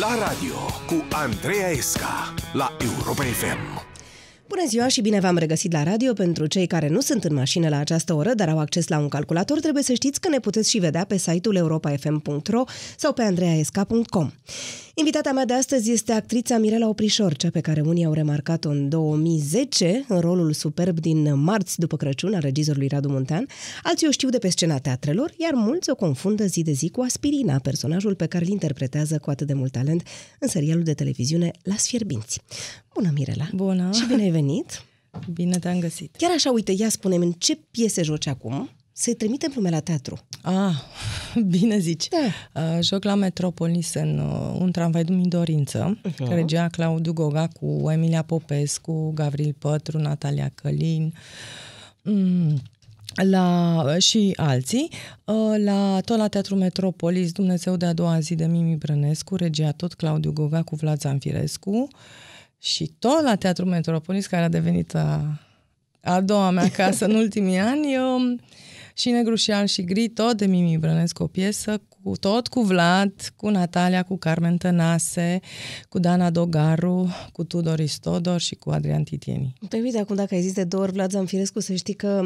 La radio cu Andreea Esca la Europa FM. Bună ziua și bine v-am regăsit la radio. Pentru cei care nu sunt în mașină la această oră, dar au acces la un calculator, trebuie să știți că ne puteți și vedea pe site-ul europafm.ro sau pe andreaesca.com. Invitata mea de astăzi este actrița Mirela Oprișor, cea pe care unii au remarcat-o în 2010 în rolul superb din Marți după Crăciun al regizorului Radu Muntean. Alții o știu de pe scena teatrelor, iar mulți o confundă zi de zi cu Aspirina, personajul pe care îl interpretează cu atât de mult talent în serialul de televiziune La Sfierbinți. Bună, Mirela! Bună! Și bine ai venit! Bine te-am găsit! Chiar așa, uite, ia spune-mi în ce piese joci acum? Să-i trimitem lume la teatru. Ah, bine zici. Da. Uh, joc la Metropolis în uh, un tramvai din dorință, Mhm. uh-huh. regia Claudiu Goga cu Emilia Popescu, Gavril Pătru, Natalia Călin. Mm. La, și alții, uh, la, tot la Teatru Metropolis, Dumnezeu de a doua zi de Mimi Brănescu, regia tot Claudiu Goga cu Vlad Zanfirescu și tot la Teatru Metropolis, care a devenit a, a doua mea casă în ultimii ani, um, și Negru și Al și Gri, tot de Mimi Brănescu, o piesă, cu, tot cu Vlad, cu Natalia, cu Carmen Tănase, cu Dana Dogaru, cu Tudor Istodor și cu Adrian Titieni. Păi uite, acum dacă ai zis de două ori Vlad Zamfirescu, să știi că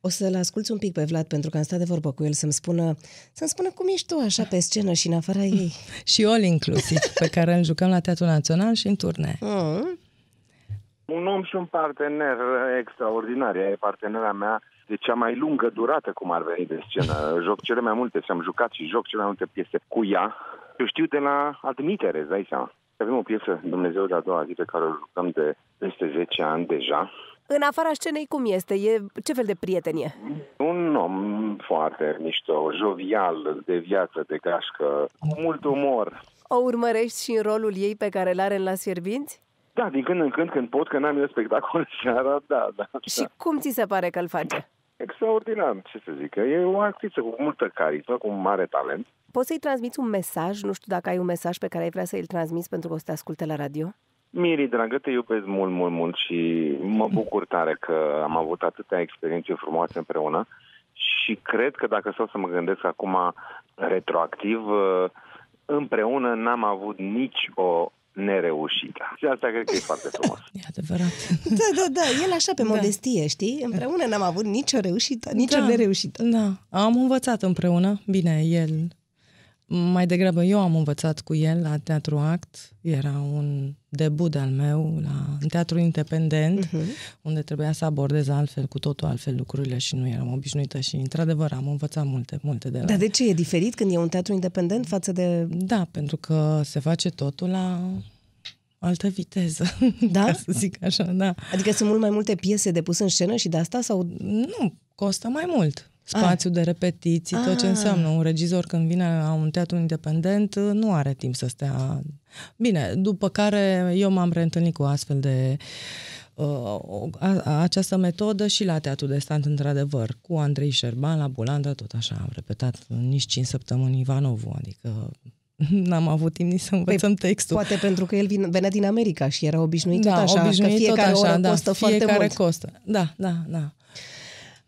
o să-l asculți un pic pe Vlad, pentru că am stat de vorbă cu el să-mi spună, să-mi spună cum ești tu așa pe scenă și în afara ei. Și All inclusiv, pe care îl jucăm la Teatrul Național și în turne. Mm. Un om și un partener extraordinar. Ea e partenera mea de cea mai lungă durată, cum ar veni de scenă. Joc cele mai multe și am jucat și joc cele mai multe piese cu ea. Eu știu de la admitere, îți dai seama. Avem o piesă, Dumnezeu de a doua zi, pe care o jucăm de peste 10 ani deja. În afara scenei cum este? E, ce fel de prieten e? Un om foarte mișto, jovial, de viață, de gașcă, cu mult umor. O urmărești și în rolul ei pe care îl are în La Sfierbinți? Da, din când în când, când pot, că n-am eu spectacol seara, da, da. Și da. cum ți se pare că îl face? Extraordinar, ce să zic. E o actriță cu multă carismă, cu mare talent. Poți să-i transmiți un mesaj? Nu știu dacă ai un mesaj pe care ai vrea să-l transmiți pentru că o să te asculte la radio? Miri, dragă, te iubesc mult, mult, mult și mă bucur tare că am avut atâtea experiențe frumoase împreună și cred că dacă stau să mă gândesc acum retroactiv, împreună n-am avut nici o nereușită. Și asta cred că e foarte frumos. E adevărat. Da, da, da, el așa pe Da. modestie, știi? Împreună n-am avut nicio reușită, nicio Da. nereușită. Da, am învățat împreună. Bine, el, mai degrabă eu am învățat cu el la Teatru Act. Era un debut al meu la un teatru independent, uh-huh. unde trebuia să abordez altfel, cu totul altfel lucrurile și nu eram obișnuită și, într-adevăr, am învățat multe, multe de la Dar de ce e diferit când e un teatru independent față de... Da, pentru că se face totul la altă viteză, Da? ca să zic așa, da. Adică sunt mult mai multe piese de pus în scenă și de asta sau... Nu, costă mai mult. Spațiu de repetiții, tot ce Ah. înseamnă. Un regizor când vine la un teatru independent nu are timp să stea... Bine, după care eu m-am reîntâlnit cu astfel de uh, o- a, a, această metodă și la teatru de stat, într-adevăr, cu Andrei Șerban la Bulandra, tot așa am repetat nici 5 săptămâni Ivanovu, adică n-am avut timp nici să învățăm textul. Poate pentru că el vin- venea din America și era obișnuit da, tot așa, obișnuit că fiecare tot așa, oră da, costă foarte fiecare mult. costă. Da, da, da.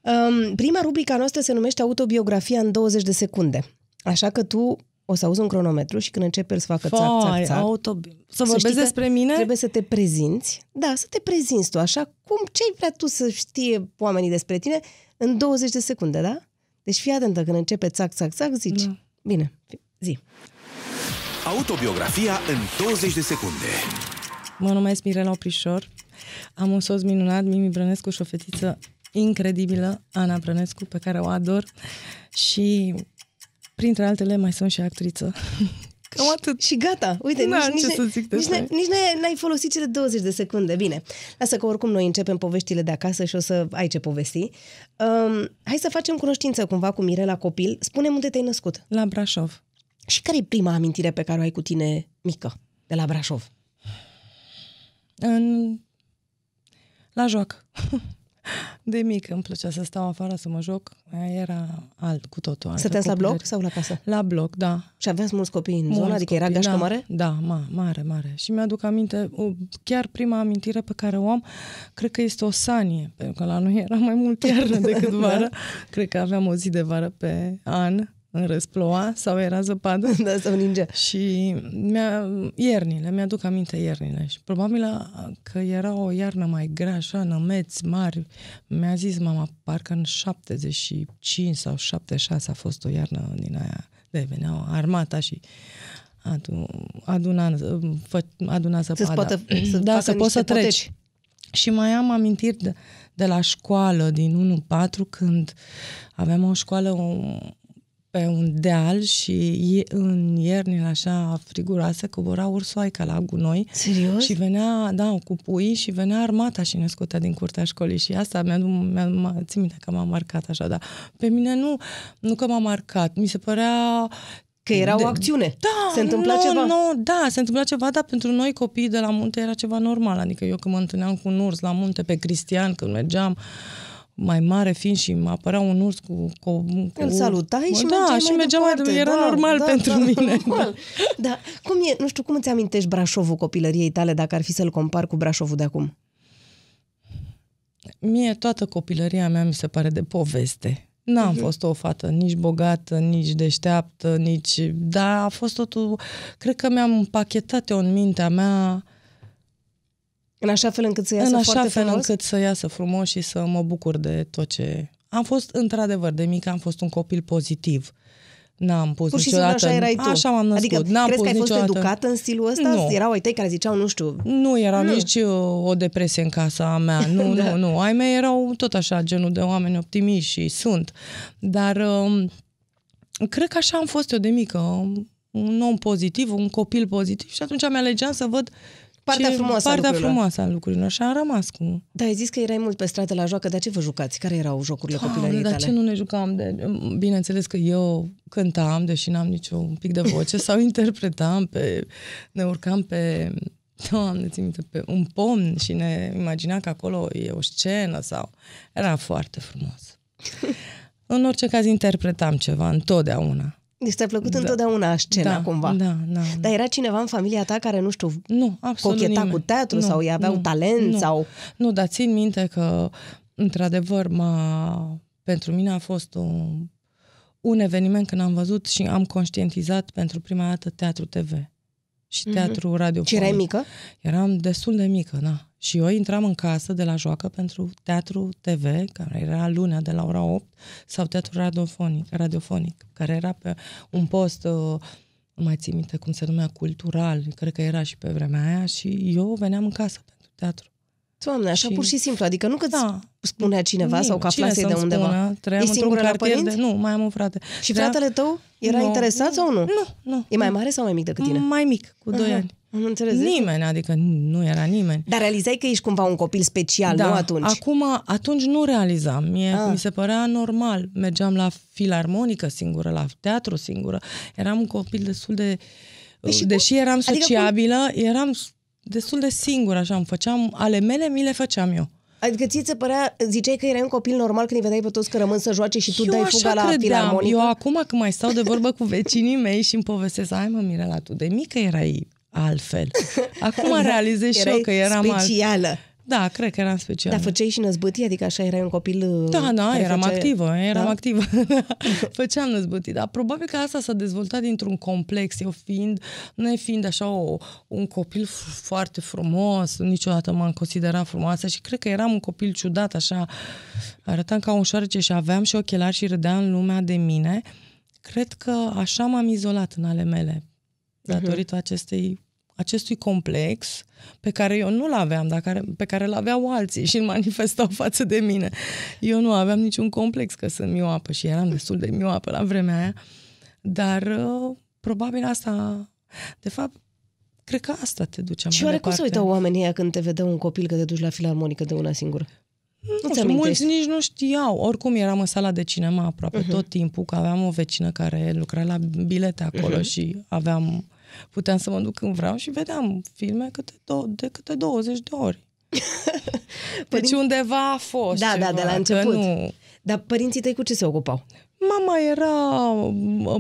Um, prima rubrica noastră se numește Autobiografia în 20 de secunde. Așa că tu o să auzi un cronometru și când începe el să facă țac, țac, Vai, țac, auto... Să să vorbesc știi că despre mine? Trebuie să te prezinți. Da, să te prezinți tu așa. Cum, ce ai vrea tu să știe oamenii despre tine în 20 de secunde, da? Deci fii atentă când începe țac, țac, țac, zici. Da. Bine, zi. Autobiografia în 20 de secunde. Mă numesc Mirela Oprișor. Am un soț minunat, Mimi Brănescu și o fetiță incredibilă, Ana Brănescu, pe care o ador. Și, printre altele, mai sunt și actriță. Cam atât. Și gata, uite, Da, nici, ce nici, să zic nici, despre n-ai, nici n-ai, n-ai folosit cele 20 de secunde. Bine, lasă că oricum noi începem poveștile de acasă și o să ai ce povesti. Um, hai să facem cunoștință cumva cu Mirela copil. Spune unde te-ai născut. La Brașov. Și care e prima amintire pe care o ai cu tine mică de la Brașov? În... La joc. De mic îmi plăcea să stau afară să mă joc. Aia Era alt, cu totul altă Stăteați la bloc copilărie. sau la casă? La bloc, da. Și aveați mulți copii în Mulți zonă? Adică era copii, gașcă da, mare? Da, ma, mare, mare. Și mi-aduc aminte, o- chiar prima amintire pe care o am, cred că este o sanie, pentru că la noi era mai mult iarnă decât vară. Cred că aveam o zi de vară pe an în râs ploua sau era zăpadă. da, sau ninge. Și mi-a, iernile, mi-aduc aminte iernile. Și probabil că era o iarnă mai grea, așa, nămeți mari. Mi-a zis mama, parcă în 75 sau 76 a fost o iarnă din aia. De veneau armata și adu, aduna, fă, aduna zăpada. Să poată, să da, să poți să treci. poteci. Și mai am amintiri de, de la școală, din 1-4, când aveam o școală un, pe un deal și în iernile așa friguroase cobora ursoaica la gunoi. Serios? Și venea, da, cu pui și venea armata și ne scotea din curtea școlii și asta mi-a, mi-a țin minte că m-a marcat așa, dar pe mine nu, nu că m-a marcat, mi se părea Că era de, o acțiune. Da, se întâmpla nu, ceva. Nu, da, se întâmpla ceva, dar pentru noi copiii de la munte era ceva normal. Adică eu când mă întâlneam cu un urs la munte pe Cristian, când mergeam mai mare fiind și mă apărea un urs cu... cu, cu Îl salutai și da, mergeai și mai mergeam mai departe. Era da, normal da, pentru da, mine. Normal. Da. Cum e, nu știu, cum îți amintești Brașovul copilăriei tale dacă ar fi să-l compar cu Brașovul de acum? Mie toată copilăria mea mi se pare de poveste. N-am uh-huh. fost o fată nici bogată, nici deșteaptă, nici... Dar a fost totul... Cred că mi-am împachetat eu în mintea mea În așa fel încât să iasă în așa foarte fel frumos? încât să iasă frumos și să mă bucur de tot ce... Am fost, într-adevăr, de mică am fost un copil pozitiv. N-am pus Pur și simplu niciodată... așa erai tu. Așa m-am născut. Adică N-am crezi pus că ai fost niciodată... educată în stilul ăsta? Nu. Erau ai tăi care ziceau, nu știu, Nu era Nu. nici uh, o depresie în casa mea. Nu, Da. nu, nu. Ai mei erau tot așa, genul de oameni optimiști și sunt. Dar um, cred că așa am fost eu de mică. Un om pozitiv, un copil pozitiv și atunci mi-alegeam să văd Partea ce, frumoasă a partea lucrurilor. frumoasă a lucrurilor. Și am rămas cu... Da, ai zis că erai mult pe stradă la joacă, dar ce vă jucați? Care erau jocurile Doamne, copilăriei dar tale? ce nu ne jucam de... Bineînțeles că eu cântam, deși n-am niciun pic de voce, sau interpretam pe... Ne urcam pe... Doamne, țin minte, pe un pom și ne imaginam că acolo e o scenă sau... Era foarte frumos. În orice caz interpretam ceva, întotdeauna. Deci ți-a plăcut Da. întotdeauna scena, da, cumva. Da, da. Dar era cineva în familia ta care, nu știu, Nu, absolut cocheta nimeni. cu teatru nu, sau ei aveau nu, talent nu. sau... Nu, dar țin minte că, într-adevăr, m-a, pentru mine a fost un, un eveniment când am văzut și am conștientizat pentru prima dată teatru TV și teatru radiofonic. Și erai mică? Eram destul de mică, da. Și eu intram în casă de la joacă pentru teatru TV, care era lunea de la ora 8, sau teatru radiofonic, radiofonic care era pe un post, uh, nu mai țin minte cum se numea, cultural, cred că era și pe vremea aia, și eu veneam în casă pentru teatru. Doamne, așa Și- pur și simplu, adică nu că Da. spunea cineva Nimic. sau că Cine aflasei de să-mi undeva. Spună? Trăiam Ești într-un singură la cartier de... părinți? Nu, mai am un frate. Și Trăiam- fratele tău era Nu, interesat sau nu? Nu, nu. E mai mare sau mai mic decât tine? Mai mic, cu 2 Aha, ani. Am înțeles. Nimeni, adică nu era nimeni. Dar realizai că ești cumva un copil special, nu atunci? Da, Acum, atunci nu realizam. Mie Ah. mi se părea normal. Mergeam la filarmonică singură, la teatru singură. Eram un copil destul de... Păi și deși eram Adică cum- sociabilă, eram destul de singură, așa. Îmi făceam, ale mele mi le făceam eu. Adică ție ți părea, ziceai că erai un copil normal când îi vedeai pe toți că rămân să joace și tu eu dai așa fuga la credeam. filarmonică? Eu acum când mai stau de vorbă cu vecinii mei și îmi povestesc, ai mă, Mirela, tu de mică erai altfel. Acum realizez și eu Erai că eram alt. specială. Da, cred că eram special. Dar făceai și năzbâtii? Adică așa erai un copil... uh, Da, da, care eram făcea- activă, eram Da? activă. Făceam năzbâtii, dar probabil că asta s-a dezvoltat dintr-un complex, eu fiind, ne fiind așa o, un copil f- foarte frumos, niciodată m-am considerat frumoasă și cred că eram un copil ciudat, așa, arătam ca un șoarece și aveam și ochelari și râdeam în lumea de mine. Cred că așa m-am izolat în ale mele, datorită acestei acestui complex pe care eu nu-l aveam, dar care, pe care îl aveau alții și îl manifestau față de mine. Eu nu aveam niciun complex că sunt mioapă și eram destul de mioapă la vremea aia, dar uh, probabil asta, de fapt, cred că asta te duce Și mai oare cum se departe. uitau oamenii ăia când te vedeau un copil că te duci la filarmonică de una singură? Nu Nu-ți știu, mulți amintești? nici nu știau. Oricum eram în sala de cinema aproape uh-huh. tot timpul, că aveam o vecină care lucra la bilete acolo uh-huh. și aveam, puteam să mă duc când vreau și vedeam filme câte do- de câte 20 de ori. Deci undeva a fost Da, da, ceva, de la că început. Nu. Dar părinții tăi cu ce se ocupau? Mama era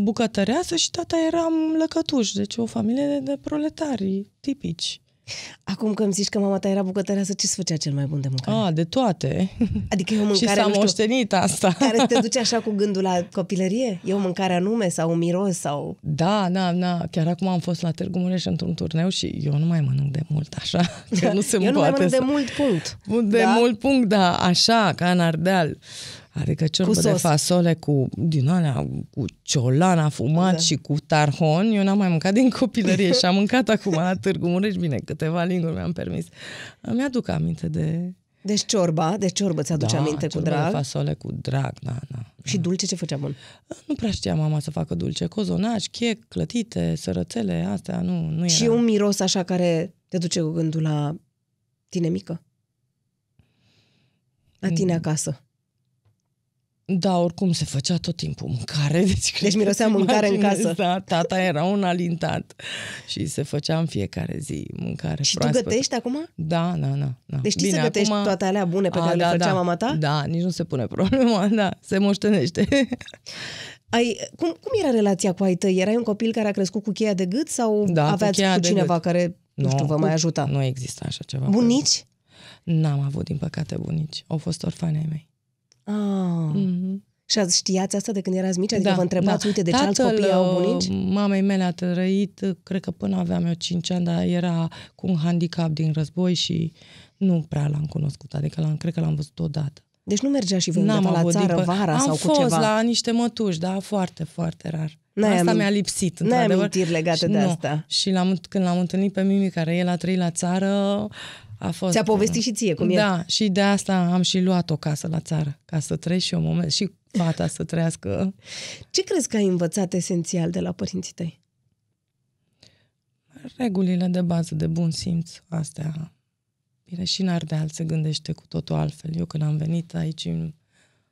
bucătăreasă și tata era lăcătuș, deci o familie de, de proletari tipici. Acum că îmi zici că mama ta era bucătăreasă, ce-ți făcea cel mai bun de mâncare? A, de toate. Adică e o și mâncare, s-a nu știu, moștenit asta. care te duce așa cu gândul la copilărie? E o mâncare anume sau un miros sau... Da, da, da. Chiar acum am fost la Târgu Mureș într-un turneu și eu nu mai mănânc de mult așa. Că nu se Eu nu mai poate mănânc de să... mult punct. De Da? mult punct, da, așa, ca în Ardeal. Adică ciorbă Cu de sos. fasole cu, din alea, cu ciolan afumat Da. și cu tarhon. Eu n-am mai mâncat din copilărie și am mâncat acum la Târgu Mureș. Bine, câteva linguri mi-am permis. Îmi aduc aminte de... Deci ciorba, de ciorbă ți-aduce da, aminte cu ciorbă de drag. fasole cu drag, da, da. Și dulce ce făcea bun? Nu prea știa mama să facă dulce. Cozonaci, chec, clătite, sărățele, astea, nu, nu era. Și un miros așa care te duce cu gândul la tine mică? La Mm. tine acasă. Da, oricum se făcea tot timpul mâncare. Deci, cred Deci că mirosea îți mâncare în imaginezi, casă. Da, tata era un alintat și se făcea în fiecare zi mâncare Și tu proaspătă. gătești acum? Da, da, da. da. Deci știi să gătești toate alea bune pe A, care le da, făcea da. mama ta? Da, nici nu se pune problema, da, se moștenește. Ai, cum, cum era relația cu ai tăi? Erai un copil care a crescut cu cheia de gât sau Da, cu aveați cheia cu de cineva gât. care, nu știu, vă mai cu- ajuta? Nu exista așa ceva. Bunici? N-am avut, din păcate, bunici. Au fost orfani ai mei. Ah. Mhm. Și ați știați asta de când erați mici? Adică Da, vă întrebați, da. uite, de ce alți Tatăl, copii au uh, bunici? Mamei mele a trăit, uh, cred că până aveam eu 5 ani, dar era cu un handicap din război și nu prea l-am cunoscut. Adică l-am, cred că l-am văzut odată. Deci nu mergea și voi undeva la avut țară din pă- vara Am sau cu fost ceva? la niște mătuși, da, foarte, foarte rar. N-ai asta amint- mi-a lipsit, n-ai într-adevăr. amintiri legate Și de nu. asta. Și l-am, când l-am întâlnit pe Mimi, care el a trăit la țară, a fost... Ți-a povestit și ție cum e. Da, și de asta am și luat o casă la țară, ca să trăiesc și eu un moment, și fata să trăiască Ce crezi că ai învățat esențial de la părinții tăi? regulile de bază de bun simț, astea. Bine, și în Ardeal se gândește cu totul altfel. Eu când am venit aici în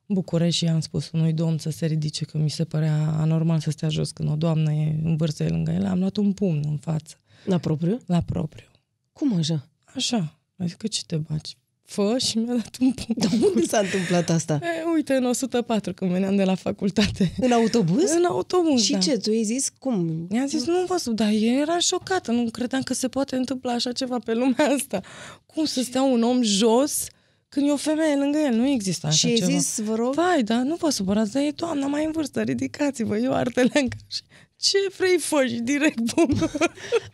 București și am spus unui domn să se ridice, că mi se părea anormal să stea jos când o doamnă e în vârstă e lângă el, am luat un pumn în față, La propriu? la propriu. Cum așa? Așa, adică ce te baci? Fă și mi-a dat un pumn. Dar unde s-a întâmplat asta? E, uite, în 104, când veneam de la facultate. În autobuz? În autobuz, Și da. ce? Tu ai zis cum? I-am zis, nu vă dar eu eram șocată, nu credeam că se poate întâmpla așa ceva pe lumea asta. Cum să stea un om jos când e o femeie lângă el? Nu există așa Și ai ceva. zis, vă rog? Vai, da, nu vă supărați, dar e doamna mai în vârstă, ridicați-vă, eu artelenca. Și ce vrei fă și direct bun.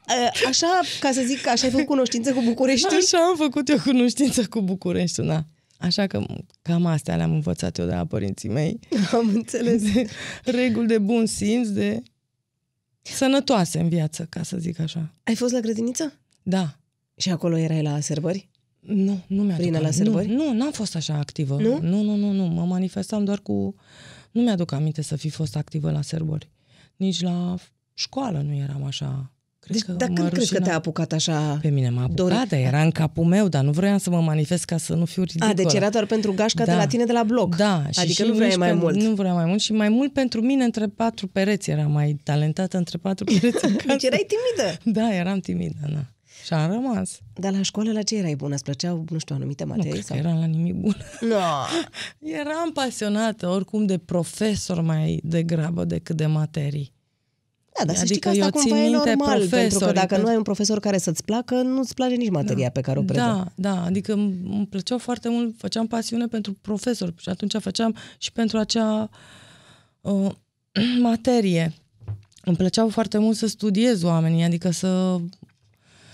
A- Așa, ca să zic, așa ai făcut cunoștință cu București? Așa am făcut eu cunoștință cu București, da. Așa că cam astea le-am învățat eu de la părinții mei. Am înțeles. De reguli de bun simț, de sănătoase în viață, ca să zic așa. Ai fost la grădiniță? Da, Și acolo erai la sărbări? Nu, nu mi-aduc Plină la aminte. sărbări? Nu, nu, n-am fost așa activă. Nu? Nu, nu, nu, nu. Mă manifestam doar cu... Nu mi-aduc aminte să fi fost activă la sărbări. Nici la școală nu eram așa. Cred Deci, că dar mă când crezi că rușinam. te-a apucat așa? Pe mine m-a Dori- apucat, dar era în capul meu, dar nu vroiam să mă manifest ca să nu fiu ridicolă. A, deci era doar pentru gașca de Da. la tine de la bloc. Da, și Adică și nu vrei nici mai pe- mult. Nu vreau mai mult și mai mult pentru mine între patru pereți. Era mai talentată între patru pereți în casă. Deci erai timidă. Da, eram timidă, da. Și am rămas. Dar la școală la ce erai bună? Îți plăceau, nu știu, anumite Nu materii? cred că sau? eram la nimic bun. No. Eram pasionată oricum de profesor mai degrabă decât de materii. Da, dar să știi că Adică asta eu cumva țin e minte normal, pentru că profesorii, dacă pentru- nu ai un profesor care să-ți placă, nu-ți place nici materia pe care o predă. Da, da, adică îmi îmi plăceau foarte mult, făceam pasiune pentru profesor și atunci făceam și pentru acea uh, materie. Îmi plăceau foarte mult să studiez oamenii, adică să...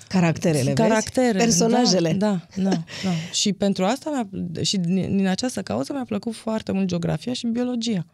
Caracterele, caractere, vezi? Personajele. Da, da, da, da. Și pentru asta mi-a, și din, din această cauză mi-a plăcut foarte mult geografia și biologia.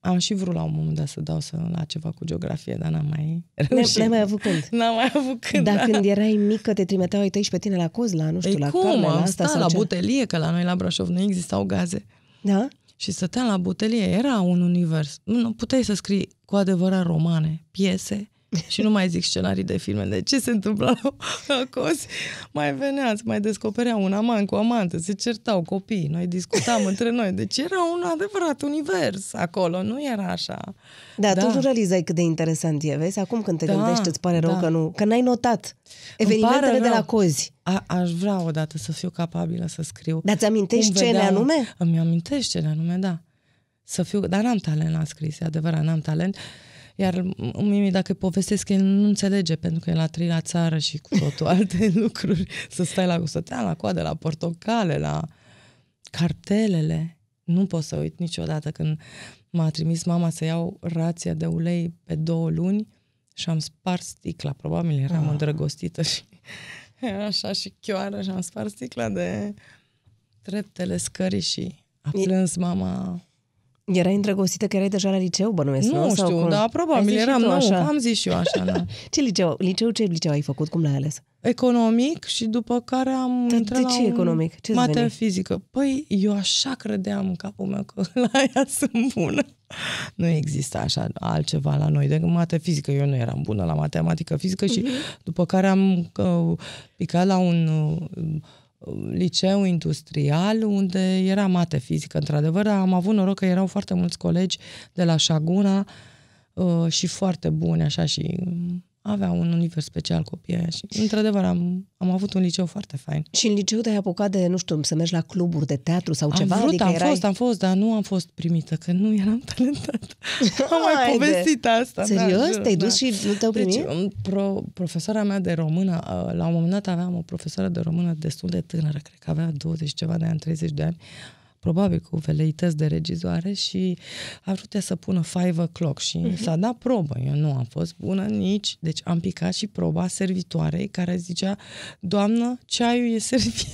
Am și vrut la un moment dat să dau să, la ceva cu geografie, dar n-am mai N-ai, reușit. n-ai mai avut când. N-am mai avut când. Dar da. când erai mică, te trimiteau ai tăi și pe tine la coz, la, nu știu, Ei, la cum? carne, la Am asta stat sau la ce? butelie, că la noi la Brașov nu existau gaze. Da? Și stăteam la butelie, era un univers. Nu puteai să scrii cu adevărat romane, piese și nu mai zic scenarii de filme. De ce se întâmpla la, la cozi? Mai veneați, mai descopereau un amant cu o amantă, se certau copii, noi discutam între noi. Deci era un adevărat univers acolo, nu era așa. Da, Da. tu nu realizai cât de interesant e, vezi? Acum când te Da, gândești, îți pare rău da. că nu, că n-ai notat Îmi evenimentele pare de la rău. cozi. A, aș vrea odată să fiu capabilă să scriu. Dar ți amintești Cum scene vedeam- anume? Îmi amintești scene anume, da. Să fiu, dar n-am talent la scris, e adevărat, n-am talent. Iar mie, dacă îi povestesc, el nu înțelege, pentru că el a trăit la țară și cu totul alte lucruri. Să stai la gustătean, la coadă, la portocale, la cartelele. Nu pot să uit niciodată când m-a trimis mama să iau rația de ulei pe două luni și am spart sticla. Probabil eram Ah. îndrăgostită și era așa și chioară și am spart sticla de treptele scării și a E- plâns mama Erai îndrăgostită că erai deja la liceu, bănuiesc, nu? nu Sau știu, cum? dar Ai probabil zis și eram tu nou, așa. am zis și eu așa, da. Ce liceu? Liceu, ce liceu ai făcut? Cum l-ai ales? Economic și după care am Dar intrat de la ce un economic? Ce-ți mate veni? fizică. Păi, eu așa credeam în capul meu că la aia sunt bună. Nu exista așa altceva la noi decât mate fizică. Eu nu eram bună la matematică fizică și după care am uh, picat la un uh, liceu industrial unde era mate fizică, într-adevăr, dar am avut noroc că erau foarte mulți colegi de la Șaguna uh, și foarte buni, așa, și um, avea un univers special copiii aia și, într-adevăr, am, am avut un liceu foarte fain. Și în liceu te-ai apucat de, nu știu, să mergi la cluburi de teatru sau ceva? am vrut, adică am erai... fost, am fost, dar nu am fost primită, că nu eram talentată. am mai Haide! povestit asta. Serios? Da, jur, Te-ai da. dus și nu te-au primit? Deci, um, pro, profesoara mea de română, uh, la un moment dat aveam o profesoară de română destul de tânără, cred că avea 20 ceva de ani, 30 de ani, probabil cu veleități de regizoare și a vrut ea să pună five o'clock și Mhm. uh-huh. s-a dat probă. Eu nu am fost bună nici, deci am picat și proba servitoarei care zicea, doamnă, ceaiul e servit.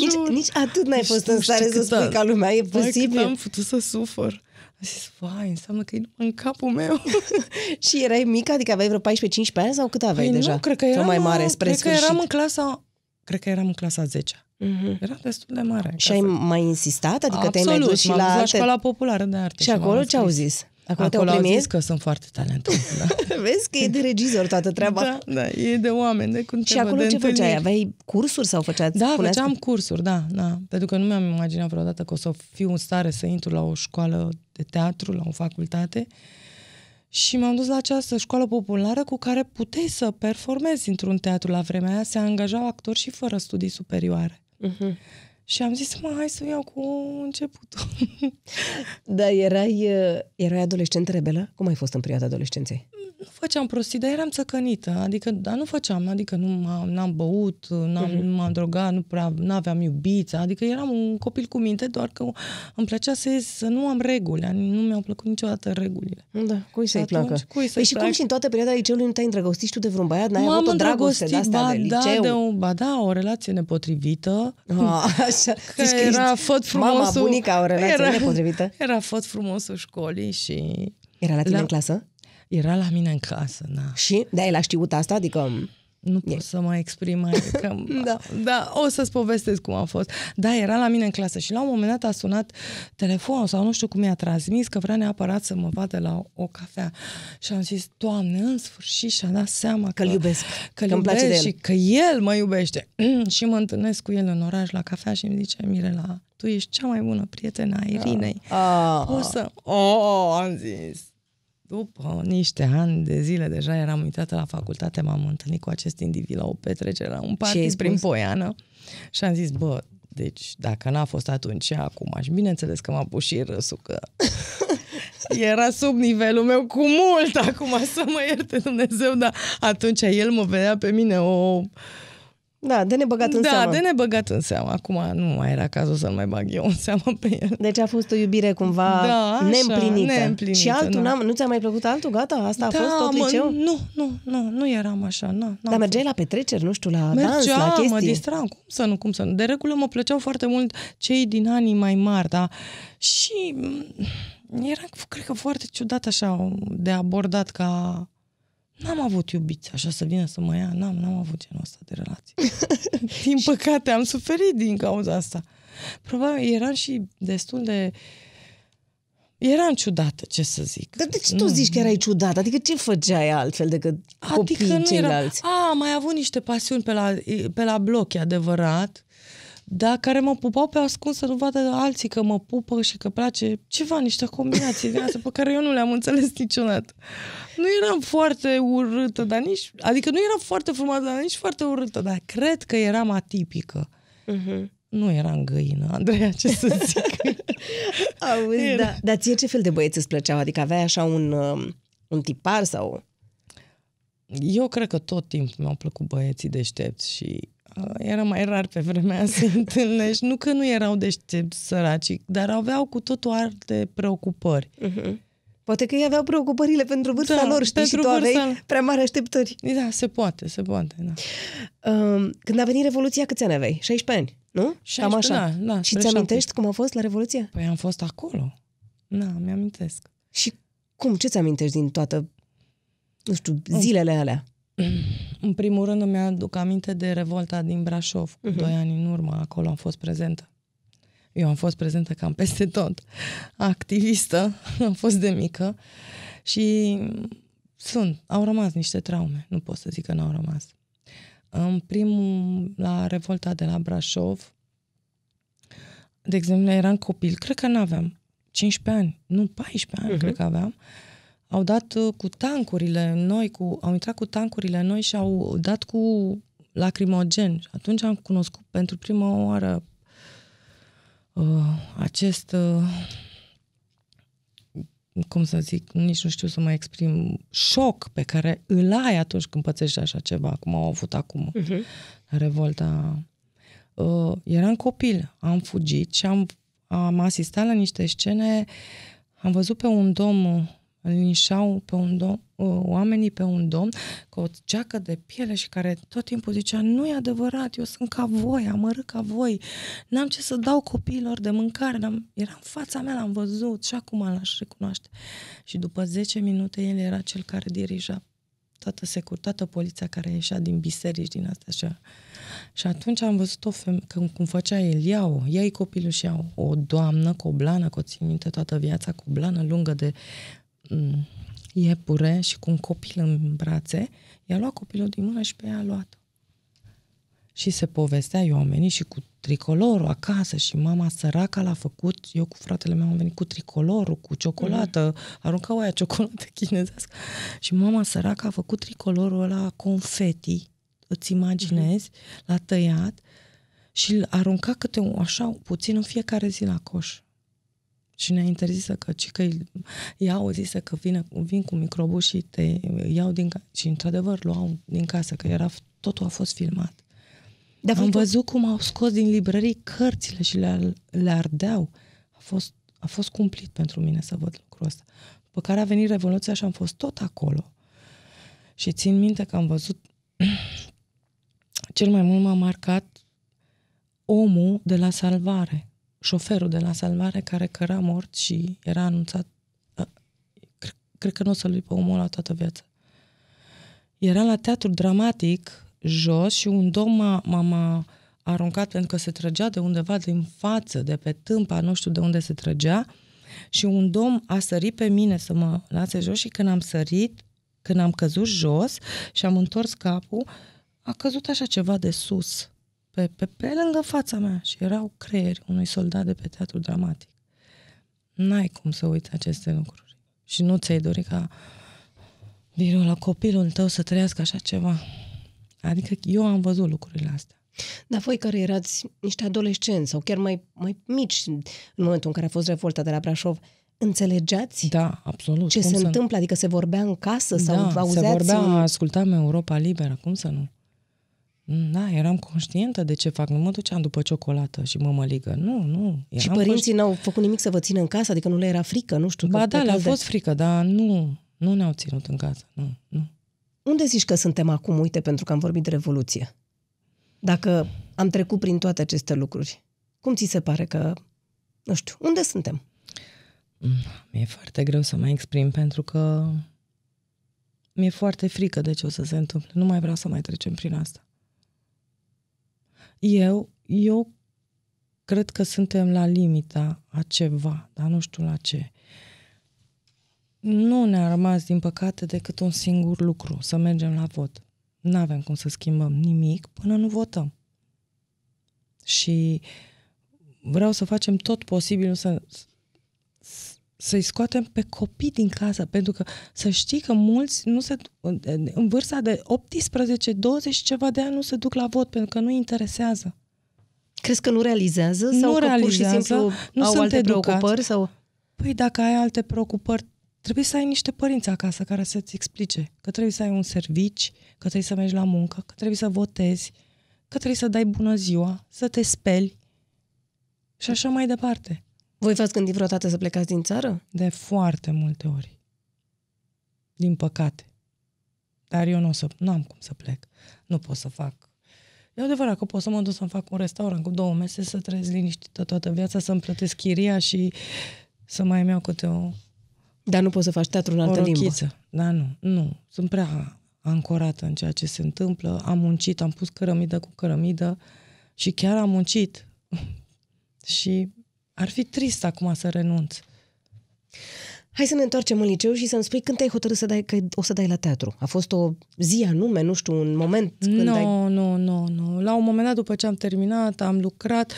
Nici, nici atât n-ai Deci fost nu în știi stare să cât spui a- ca lumea, e Vai, cât posibil. am putut să sufăr. Am zis, vai, înseamnă că e numai în capul meu. Și erai mică, adică aveai vreo 14-15 ani sau cât aveai Păi deja? nu, cred că Sau eram, mai mare, spre cred că sfârșit. eram în clasa, cred că eram în clasa 10 Mhm. Era destul de mare. Și ca ai să- mai insistat? Adică te-ai Absolut, mai dus și m-am la dus la alte... școala populară de arte. Și acolo m-am ce au înscris. zis? Acolo, Acolo te-au au primit? zis că sunt foarte talentată. Da. Vezi că e de regizor toată treaba. da, da, e de oameni, de cum te Și văd acolo de ce întâlniri. făceai? Aveai cursuri sau făceați? Da, spuneați făceam că- cursuri, da, da. Pentru că nu mi-am imaginat vreodată că o să fiu în stare să intru la o școală de teatru, la o facultate. Și m-am dus la această școală populară cu care puteai să performezi într-un teatru. La vremea aia se angajau actori și fără studii superioare. Mhm. Și am zis, mă, hai să iau cu începutul. Dar erai, uh, erai adolescent rebelă? Cum ai fost în perioada adolescenței? Nu făceam prostii, dar eram țăcănită. Adică, dar nu făceam, adică nu m-am, n-am băut, n-am, Mhm. nu m-am drogat, nu prea, n-aveam iubiți. Adică eram un copil cu minte, doar că îmi plăcea să, ies, să nu am reguli. Nu mi-au plăcut niciodată regulile. Da, cui să-i atunci, placă? cui să-i păi și cum placă? și în toată perioada liceului nu te-ai îndrăgostit și tu de vreun băiat? N-ai M-am avut o dragoste de îndrăgostit, asta ba, de da, liceu? de o, ba da, o relație nepotrivită. Ah, așa. Că Zici că era ești făt frumosul. Mama, bunica, o relație era, nepotrivită? Era făt frumosul școlii și Era la tine La- în clasă? Era la mine în casă, da. Și? De el a știut asta? Adică... Nu pot să mă exprim mai că, Da. da, o să-ți povestesc cum a fost. Da, era la mine în clasă și la un moment dat a sunat telefonul sau nu știu cum i-a transmis că vrea neapărat să mă vadă la o cafea. Și am zis, Doamne, în sfârșit și-a dat seama Că-l iubesc, că că îmi place de el. și că el mă iubește. și mă întâlnesc cu el în oraș la cafea și îmi zice, Mirela, tu ești cea mai bună prietenă a Irinei. Ah. Poți să... Oh, am zis. După niște ani de zile, deja eram uitată la facultate, m-am întâlnit cu acest individ la o petrecere, la un ai party prin spus? Poiană și am zis, bă, deci dacă n-a fost atunci, e acum. Și bineînțeles că m-a pus și râsul, că era sub nivelul meu cu mult acum, să mă ierte Dumnezeu, dar atunci el mă vedea pe mine o... Da, de nebăgat în da, seamă. de nebăgat în seamă. Acum nu mai era cazul să-l mai bag eu în seamă pe el. Deci a fost o iubire cumva Da, așa, neîmplinită. neîmplinită, Și altul, da. n-am, nu ți-a mai plăcut altul? Gata, asta a da, fost tot mă, liceu? Nu, nu, nu, nu eram așa. Nu, n-am Dar mergeai la petreceri, nu știu, la dans, Mergeam, la chestii? mă distram, cum să nu, cum să nu. De regulă mă plăceau foarte mult cei din anii mai mari, da? Și m, era, cred că, foarte ciudat așa de abordat ca... N-am avut iubiți așa să vină să mă ia, n-am, n-am avut genul ăsta de relație. din păcate, am suferit din cauza asta. Probabil eram și destul de... Eram ciudată, ce să zic. Dar de ce tu zici că erai ciudat? Adică ce făceai altfel decât Adică copiii nu ceilalți? Era... A, am mai avut niște pasiuni pe la, pe la bloc, e adevărat, dar care mă pupau pe ascuns să nu vadă alții că mă pupă și că place ceva, niște combinații din astea pe care eu nu le-am înțeles niciodată. Nu eram foarte urâtă, dar nici... Adică nu eram foarte frumoasă, dar nici foarte urâtă, dar cred că eram atipică. Mhm. Nu era în găină, Andreea, ce să zic. Auzi, Era. da. Dar ție ce fel de băieți îți plăceau? Adică aveai așa un, um, un tipar sau... Eu cred că tot timpul mi-au plăcut băieții deștepți și uh, era mai rar pe vremea aia să întâlnești. Nu că nu erau deștepți săraci, dar aveau cu totul alte preocupări. Uh-huh. Poate că ei aveau preocupările pentru vârsta Da, lor, știi, și pentru tu aveai vârsta- prea mari așteptări. Da, se poate, se poate, da. Um, când a venit Revoluția, câți ani aveai? 16 ani, nu? 16, Cam așa. da, da, și spre ți amintești cum a fost la Revoluție? Păi am fost acolo. Da, mi-amintesc. Și cum? Ce-ți amintești din toată, nu știu, zilele alea? În primul rând îmi aduc aminte de revolta din Brașov, cu Mhm. doi ani în urmă, acolo am fost prezentă. Eu am fost prezentă cam peste tot. Activistă, am fost de mică și sunt, au rămas niște traume, nu pot să zic că n-au rămas. În primul, la revolta de la Brașov, de exemplu, eram copil, cred că n-aveam 15 ani, nu 14 ani, Mhm. uh-huh. cred că aveam, au dat uh, cu tancurile noi, cu, au intrat cu tancurile noi și au dat cu lacrimogen. Și atunci am cunoscut pentru prima oară uh, acest, uh, cum să zic, nici nu știu să mă exprim, șoc pe care îl ai atunci când pățești așa ceva, cum au avut acum Uh-huh. la revolta. Uh, eram copil, am fugit și am, am asistat la niște scene, am văzut pe un domn, îl linșau pe un domn, uh, oamenii pe un domn cu o ceacă de piele și care tot timpul zicea, nu e adevărat, eu sunt ca voi, amărât ca voi, n-am ce să dau copiilor de mâncare, n-am, era în fața mea, l-am văzut și acum l-aș recunoaște. Și după 10 minute el era cel care dirija toată securitatea, poliția care ieșea din biserici, din astea așa. Și atunci am văzut o femeie, cum, cum făcea el, iau, ia copilul și iau o doamnă cu o blană, că o țin minte toată viața, cu o blană lungă de m, iepure și cu un copil în brațe, i-a luat copilul din mână și pe ea a luat. Și se povestea, eu am venit și cu tricolorul acasă și mama săraca l-a făcut, eu cu fratele meu am venit cu tricolorul, cu ciocolată, mm. aruncau aia ciocolată chinezească și mama săraca a făcut tricolorul ăla confeti, îți imaginezi, mm-hmm. l-a tăiat și îl arunca câte un, așa puțin în fiecare zi la coș. Și ne-a interzis că, ci că iau, zise că vine, vin cu microbul și te iau din casă. Și într-adevăr luau din casă, că era, totul a fost filmat. Dar Am voi tot- văzut cum au scos din librării cărțile și le, le ardeau. A fost, a fost cumplit pentru mine să văd lucrul ăsta. După care a venit Revoluția și am fost tot acolo. Și țin minte că am văzut cel mai mult m-a marcat omul de la salvare, șoferul de la salvare care căra mort și era anunțat a, cred, cred că nu o să-l uit pe omul ăla toată viața. Era la teatru dramatic jos și un domn m-a, m-a, m-a aruncat pentru că se trăgea de undeva din față, de pe tâmpa, nu știu de unde se trăgea și un domn a sărit pe mine să mă lase jos și când am sărit, când am căzut jos și am întors capul, a căzut așa ceva de sus, pe, pe, pe lângă fața mea și erau creieri unui soldat de pe teatru dramatic. N-ai cum să uiți aceste lucruri. Și nu ți-ai dori ca virul la copilul tău să trăiască așa ceva. Adică eu am văzut lucrurile astea. Dar voi care erați niște adolescenți sau chiar mai, mai mici în momentul în care a fost revolta de la Brașov, înțelegeați Da, absolut. ce cum se să nu? întâmplă? Adică se vorbea în casă sau da, vă se auzeați? vorbea, în- ascultam Europa Liberă, cum să nu? Da, eram conștientă de ce fac. Nu mă duceam după ciocolată și mămăligă. Nu, nu. Eram Și părinții n-au făcut nimic să vă țină în casă? Adică nu le era frică, nu știu? că Ba da, le-a plecați de- fost frică, dar nu, nu ne-au ținut în casă. Nu, nu. Unde zici că suntem acum, uite, pentru că am vorbit de Revoluție? Dacă am trecut prin toate aceste lucruri, cum ți se pare că, nu știu, unde suntem? Mi-e foarte greu să mă exprim pentru că mi-e foarte frică de ce o să se întâmple. Nu mai vreau să mai trecem prin asta. Eu, eu cred că suntem la limita a ceva, dar nu știu la ce. Nu ne-a rămas, din păcate, decât un singur lucru, să mergem la vot. Nu avem cum să schimbăm nimic până nu votăm. Și vreau să facem tot posibilul să, să-i scoatem pe copii din casă, pentru că să știi că mulți nu se, în vârsta de 18, 20 și ceva de ani nu se duc la vot pentru că nu interesează. Crezi că nu realizează? Nu sau că pur și realizează, simplu nu au sunt alte educați. preocupări? Sau... Păi dacă ai alte preocupări, trebuie să ai niște părinți acasă care să-ți explice că trebuie să ai un servici, că trebuie să mergi la muncă, că trebuie să votezi, că trebuie să dai bună ziua, să te speli și așa mai departe. Voi v-ați gândit vreodată să plecați din țară? De foarte multe ori. Din păcate. Dar eu nu o să, nu am cum să plec. Nu pot să fac. E adevărat că pot să mă duc să-mi fac un restaurant cu două mese, să trăiesc liniștită toată viața, să-mi plătesc chiria și să mai îmi iau câte o, Dar nu poți să faci teatru în o altă limbă. rochiță. Da, nu, nu. Sunt prea ancorată în ceea ce se întâmplă. Am muncit, am pus cărămidă cu cărămidă și chiar am muncit. și ar fi trist acum să renunț. Hai să ne întoarcem în liceu și să-mi spui când te-ai hotărât să dai, că o să dai la teatru. A fost o zi anume, nu știu, un moment când Nu, ai... nu, nu, nu. La un moment dat, după ce am terminat, am lucrat.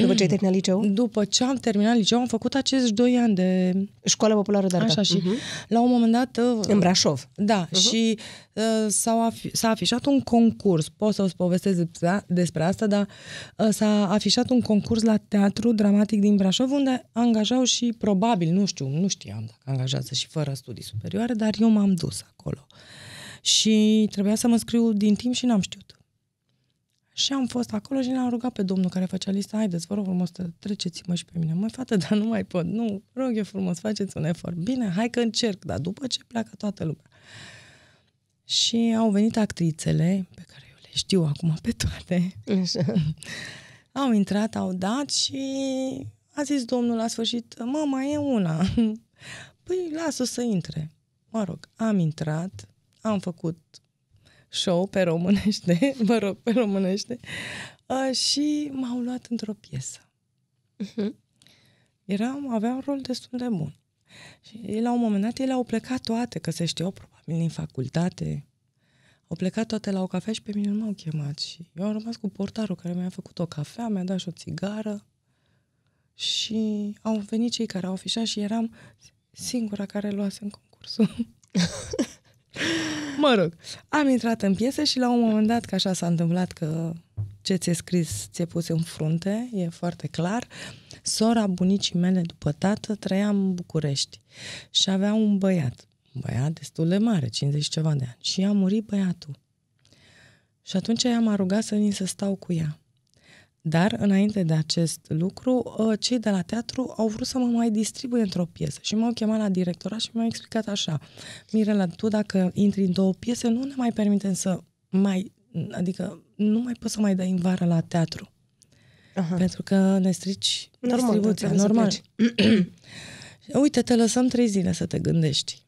După ce ai terminat liceu? După ce am terminat liceu, am făcut acești doi ani de... Școala populară de artă. Așa și Mhm. la un moment dat... uh, În Brașov. Da, uh-huh. și uh, s-a, afi- s-a afișat un concurs, pot să-ți povestesc despre, despre asta, dar uh, s-a afișat un concurs la teatru dramatic din Brașov, unde angajau și, probabil, nu știu, nu știam dacă angajează și fără studii superioare, dar eu m-am dus acolo. Și trebuia să mă scriu din timp și n-am știut. Și am fost acolo și l-am rugat pe domnul care făcea lista, haideți, vă rog frumos, să treceți-mă și pe mine. Măi, fată, dar nu mai pot. Nu, rog eu frumos, faceți un efort. Bine, hai că încerc, dar după ce pleacă toată lumea. Și au venit actrițele, pe care eu le știu acum pe toate, Așa. au intrat, au dat și a zis domnul la sfârșit, mă, mai e una. Păi, lasă să intre. Mă rog, am intrat, am făcut show pe românește, mă rog, pe românește, uh, și m-au luat într-o piesă. Eram, aveam un rol destul de bun. Și la un moment dat ele au plecat toate, că se știau probabil din facultate. Au plecat toate la o cafea și pe mine nu m-au chemat. Și eu am rămas cu portarul care mi-a făcut o cafea, mi-a dat și o țigară. Și au venit cei care au afișat și eram singura care luase în concursul. mă rog, am intrat în piesă și la un moment dat, că așa s-a întâmplat că ce ți-e scris ți-e pus în frunte, e foarte clar, sora bunicii mele după tată trăia în București și avea un băiat, un băiat destul de mare, 50 și ceva de ani, și a murit băiatul. Și atunci ea m-a rugat să vin să stau cu ea. Dar, înainte de acest lucru, ă, cei de la teatru au vrut să mă mai distribuie într-o piesă și m-au chemat la directorat și mi-au explicat așa. Mirela, tu dacă intri în două piese, nu ne mai permitem să mai... Adică nu mai poți să mai dai în vară la teatru. Aha. Pentru că ne strici Normal, da, distribuția. trebuie să Normal. Uite, te lăsăm trei zile să te gândești.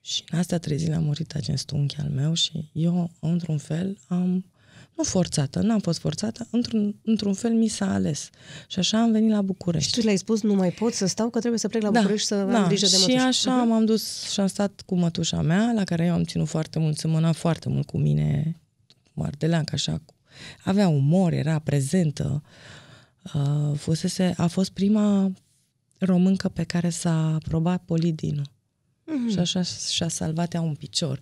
Și în astea trei zile a murit acest unchi al meu și eu, într-un fel, am... Nu forțată, n-am fost forțată, într-un, într-un fel mi s-a ales. Și așa am venit la Și București. tu le-ai spus, nu mai pot să stau, că trebuie să plec la București să am grijă de Da, și mătușă. așa m-am dus și am stat cu mătușa mea, la care eu am ținut foarte mult, semăna foarte mult cu mine, Mardeleancă, așa. cu- Avea umor, era prezentă. Uh, fusese, a fost prima româncă pe care s-a aprobat Polidinu. Mm-hmm. Și așa și-a salvat ea un picior.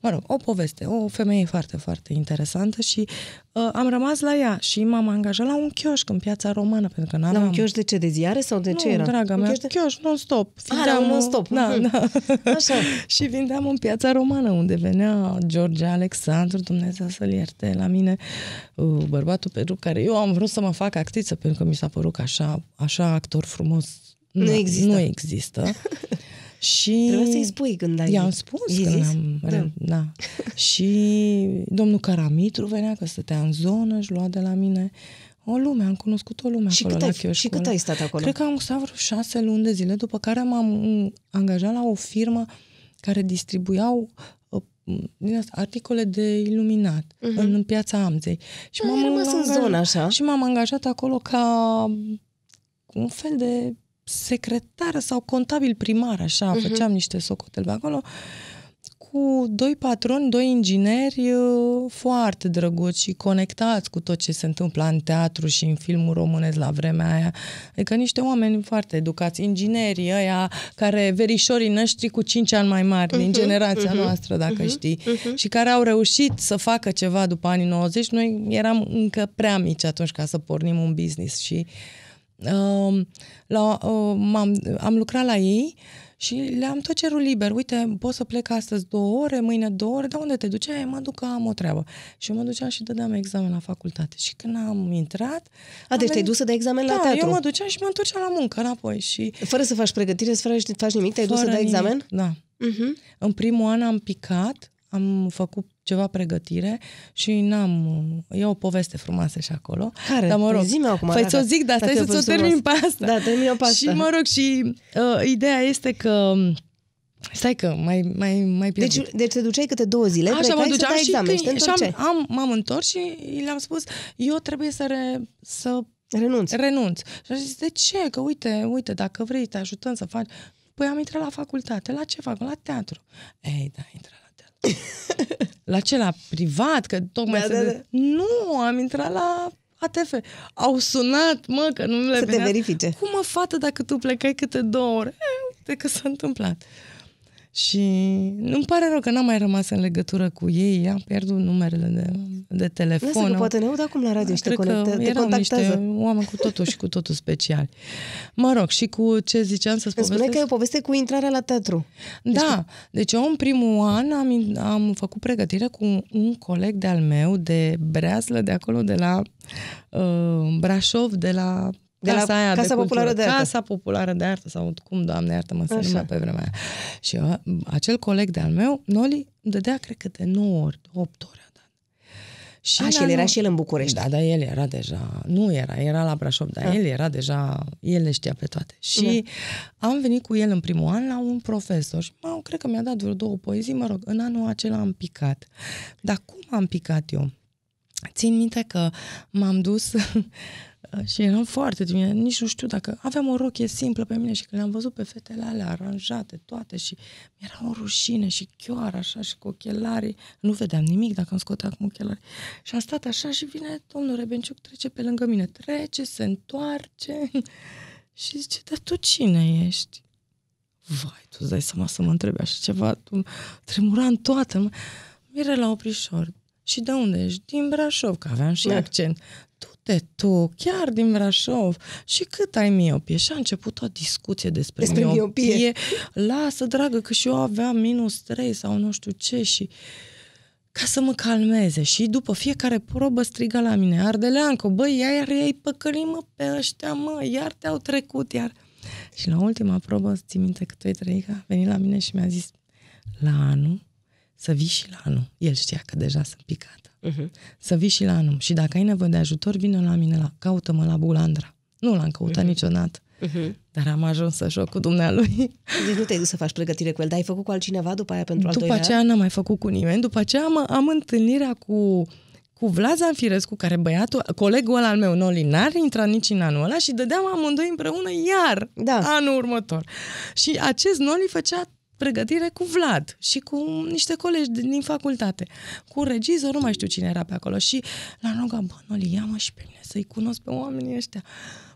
Mă rog, o poveste, o femeie foarte, foarte interesantă și uh, am rămas la ea și m-am angajat la un chioșc în piața romană, pentru că La n-aveam... un chioș de ce? De ziare sau de ce nu, era? draga Un mea, chioș de- chioș non-stop. Ah, Vindeam era un o- non-stop. Da, Mhm. da. Așa. și vindeam în piața romană, unde venea George Alexandru, Dumnezeu să-l ierte la mine, uh, bărbatul pentru care eu am vrut să mă fac actriță, pentru că mi s-a părut că așa, așa actor frumos Nu există. Nu există. și Trebuie să-i spui când ai... I-am spus I-ai când zis? am... Da. Da. da. și domnul Caramitru venea, că stătea în zonă, își lua de la mine o lume, am cunoscut o lume Și acolo cât la ai- chioșcul și cât ăla. ai stat acolo? Cred că am stat vreo șase luni de zile, după care m-am mm, angajat la o firmă care distribuiau uh, din asta, articole de iluminat uh-huh. în piața Amzei. Și Ah, ai rămas în angajat- zonă, așa? Și m-am angajat acolo ca un fel de secretară sau contabil primar, așa, uh-huh. făceam niște socoteli pe acolo. cu doi patroni, doi ingineri uh, foarte drăguți și conectați cu tot ce se întâmplă în teatru și în filmul românesc la vremea aia. Adică niște oameni foarte educați, inginerii ăia care verișorii noștri cu 5 ani mai mari uh-huh, din mhm, generația uh-huh, noastră, dacă uh-huh, știi, uh-huh. și care au reușit să facă ceva după anii 90. Noi eram încă prea mici atunci ca să pornim un business și uh, la, uh, am am lucrat la ei și le-am tot cerul liber. Uite, pot să plec astăzi două ore, mâine două ore, dar unde te duci? Mă duc că am o treabă. Și mă duceam și dădeam examen la facultate. Și când am intrat... A, deci te-ai dus să dai examen da, la teatru? eu mă duceam și mă întorceam la muncă înapoi. Și... Fără să faci pregătire, fără să faci nimic, te-ai dus să dai nimic. examen? Da. Uh-huh. În primul an am picat, am făcut ceva pregătire și n-am... E o poveste frumoasă și acolo. Care? Dar mă rog, zi acum. Păi ți-o zic, dar stai să-ți o termin pe asta. Da, termin pe asta. Și mă rog, și uh, ideea este că Stai că mai, mai, mai pierdut. Deci, deci te duceai câte două zile, Așa mă duceam și, examen, când, și am, am, m-am întors și le-am spus, eu trebuie să, re, să renunț. renunț. Și am zis, de ce? Că uite, uite, dacă vrei, te ajutăm să faci. Păi am intrat la facultate. La ce fac? La teatru. Ei, da, intrat la teatru. la ce? La privat? Că tocmai da, se... Da, da. Nu, am intrat la ATF. Au sunat, mă, că nu le Să venea. te verifice. Cum mă, fată, dacă tu plecai câte două ore? E, uite că s-a întâmplat. Și îmi pare rău că n-am mai rămas în legătură cu ei, am pierdut numerele de, de telefon. Lasă că poate ne aud acum la radio și te, conecte, te erau niște oameni cu totul și cu totul speciali. Mă rog, și cu ce ziceam să-ți povestesc? Spune că e o poveste cu intrarea la teatru. Deci da, deci eu în primul an am, am făcut pregătire cu un coleg de-al meu de Breaslă, de acolo, de la uh, Brașov, de la de la Casa, aia Casa de Populară de Artă. Casa Populară de Artă, sau cum, Doamne, iartă mă, se numea pe vremea aia. Și eu, acel coleg de-al meu, Noli, dădea, cred că de 9 ori, 8 ori. Și, A, și el era și el în București. Da, dar el era deja, nu era, era la Brașov, dar A. Ah. el era deja, el le știa pe toate. Și da. am venit cu el în primul an la un profesor și mă, cred că mi-a dat vreo două poezii, mă rog, în anul acela am picat. Dar cum am picat eu? Țin minte că m-am dus și eram foarte timită, nici nu știu dacă aveam o rochie simplă pe mine și când le-am văzut pe fetele alea aranjate toate și mi-era o rușine și chioară așa și cu ochelarii, nu vedeam nimic dacă îmi scotea cu ochelarii. Și am stat așa și vine domnul Rebenciuc, trece pe lângă mine, trece, se întoarce și zice, dar tu cine ești? Vai, tu îți dai seama să mă întrebi așa ceva, tu tremura în toată. Mire la oprișor. Și de unde ești? Din Brașov, că aveam și da. accent du-te tu, chiar din Brașov, și cât ai miopie? Și a început o discuție despre, despre miopie. miopie. Lasă, dragă, că și eu aveam minus 3 sau nu știu ce și ca să mă calmeze. Și după fiecare probă striga la mine, Ardeleanco, băi, iar ei păcălit, mă, pe ăștia, mă, iar te-au trecut, iar... Și la ultima probă, ții minte că tu ai trăit, a venit la mine și mi-a zis, la anul, să vii și la anul. El știa că deja sunt picat uh-huh. să vii și la anul. Și dacă ai nevoie de ajutor, vină la mine, la, caută-mă la Bulandra. Nu l-am căutat uh-huh. niciodată. Uh-huh. Dar am ajuns să joc cu dumnealui. Deci nu te-ai dus să faci pregătire cu el, dar ai făcut cu altcineva după aia pentru al După aceea n-am mai făcut cu nimeni. După aceea am, am întâlnirea cu cu Vlad Zanfirescu, care băiatul, colegul ăla al meu, Noli, n-ar intra nici în anul ăla și dădeam amândoi împreună iar da. anul următor. Și acest Noli făcea pregătire cu Vlad și cu niște colegi din facultate. Cu regizor, nu mai știu cine era pe acolo. Și la rugat, bă, Noli, ia-mă și pe mine să-i cunosc pe oamenii ăștia.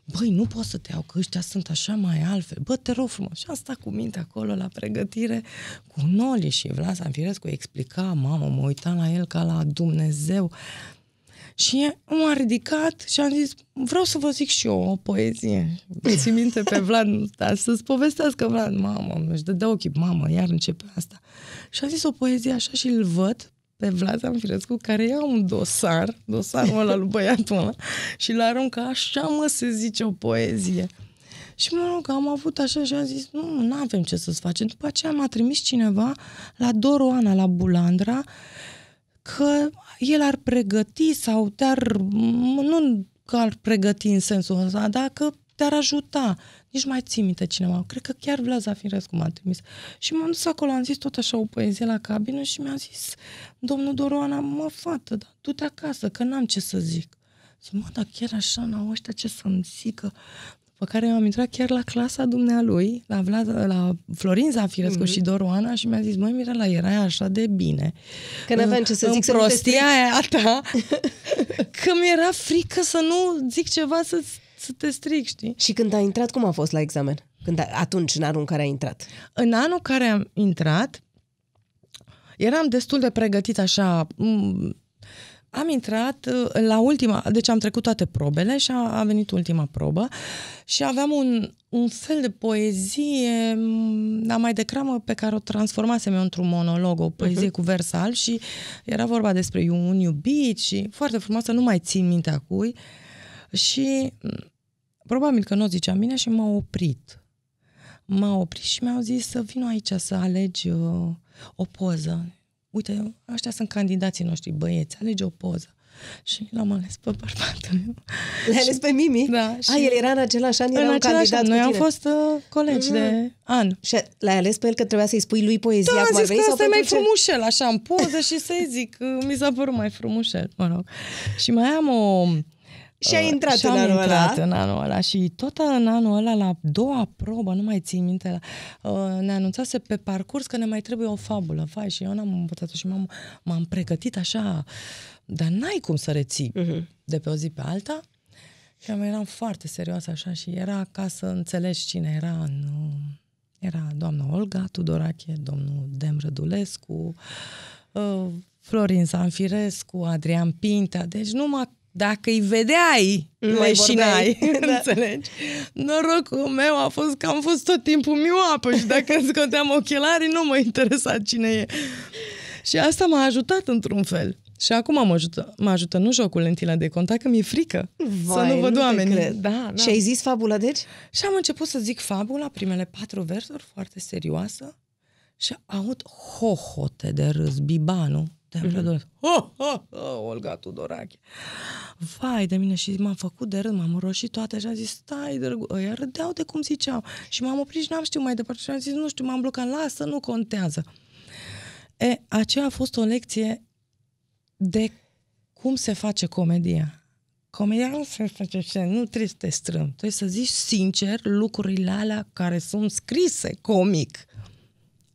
Băi, nu pot să te iau, că ăștia sunt așa mai altfel. Bă, te rog frumos. Și am stat cu minte acolo la pregătire cu Noli și Vlad Sanfirescu explica, mamă, mă uitam la el ca la Dumnezeu. Și m-a ridicat și am zis, vreau să vă zic și eu o poezie. Ți minte pe Vlad, dar să-ți povestească Vlad, mamă, își dădea ochii, mamă, iar începe asta. Și am zis o poezie așa și îl văd pe Vlad Zamfirescu, care ia un dosar, dosarul ăla lui băiatul ăla, și l aruncă așa, mă, se zice o poezie. Și mă rog, am avut așa și am zis, nu, nu avem ce să-ți facem. După aceea m-a trimis cineva la Doroana, la Bulandra, că el ar pregăti sau te-ar, nu că ar pregăti în sensul ăsta, dar că te-ar ajuta. Nici mai ții minte cineva. Cred că chiar Vlad Zafirescu m-a trimis. Și m-am dus acolo, am zis tot așa o poezie la cabină și mi-a zis, domnul Doroana, mă, fată, dar du-te acasă, că n-am ce să zic. Zic, mă, dar chiar așa n-au ăștia ce să-mi zică. Pe care eu am intrat chiar la clasa dumnealui, la, Vlad, la Florin Zafirescu mm-hmm. și Doroana și mi-a zis, măi, Mirela, erai așa de bine. Că n-aveam ce să în zic, să nu te prostia aia ta, că mi-era frică să nu zic ceva să, să te stric, știi? Și când ai intrat, cum a fost la examen? Când a, atunci, în anul în care ai intrat? În anul care am intrat, eram destul de pregătit așa, m- am intrat uh, la ultima, deci am trecut toate probele și a, a venit ultima probă și aveam un, un fel de poezie, m, dar mai degrabă pe care o transformasem eu într-un monolog, o poezie uh-huh. cu vers alb și era vorba despre un iubit și foarte frumoasă, nu mai țin mintea cui și m, probabil că nu o ziceam bine și m-a oprit. M-a oprit și mi-au zis să vin aici să alegi uh, o poză uite, ăștia sunt candidații noștri băieți, alege o poză. Și l-am ales pe bărbatul meu. L-ai ales pe Mimi? Da. Și A, el era în același an, era în un același candidat an. Noi cu am tine. fost uh, colegi mm-hmm. de an. Și l-ai ales pe el că trebuia să-i spui lui poezia Da, am cum ar zis veni? că sau asta e mai pentru ce? frumușel, așa, în poză și să-i zic, uh, mi s-a părut mai frumușel, mă rog. Și mai am o... Și ai uh, intrat și în am anul intrat ăla. în anul ăla și tot în anul ăla, la doua probă, nu mai țin minte, uh, ne anunțase pe parcurs că ne mai trebuie o fabulă. Vai, și eu n-am învățat-o și m-am, m-am pregătit așa, dar n-ai cum să reții Mhm. de pe o zi pe alta. Și am eram foarte serioasă așa și era ca să înțelegi cine era în... Era doamna Olga Tudorache, domnul Dem Rădulescu, uh, Florin Sanfirescu, Adrian Pintea, deci numai dacă îi vedeai, Nu mai leșinai, vorbeai. Da. înțelegi? Norocul meu a fost că am fost tot timpul mioapă și dacă îmi scoteam ochelarii, nu mă interesa cine e. Și asta m-a ajutat într-un fel. Și acum mă ajută, mă ajută nu jocul lentile de contact, că mi-e frică Vai, să nu văd te oamenii. cred. Da, da. Și ai zis fabula, deci? Și am început să zic fabula, primele patru versuri, foarte serioasă, și aud hohote de râs, bibanu, de mm-hmm. ho, ho, ho, Olga Tudorache. Vai de mine și m-am făcut de râs, m-am roșit toate și am zis, stai, drăgu, ăia râdeau de cum ziceau. Și m-am oprit și n-am știut mai departe și am zis, nu știu, m-am blocat, lasă, nu contează. E, aceea a fost o lecție de cum se face comedia. Comedia nu se face așa, nu trebuie să te strâm. Trebuie să zici sincer lucrurile alea care sunt scrise comic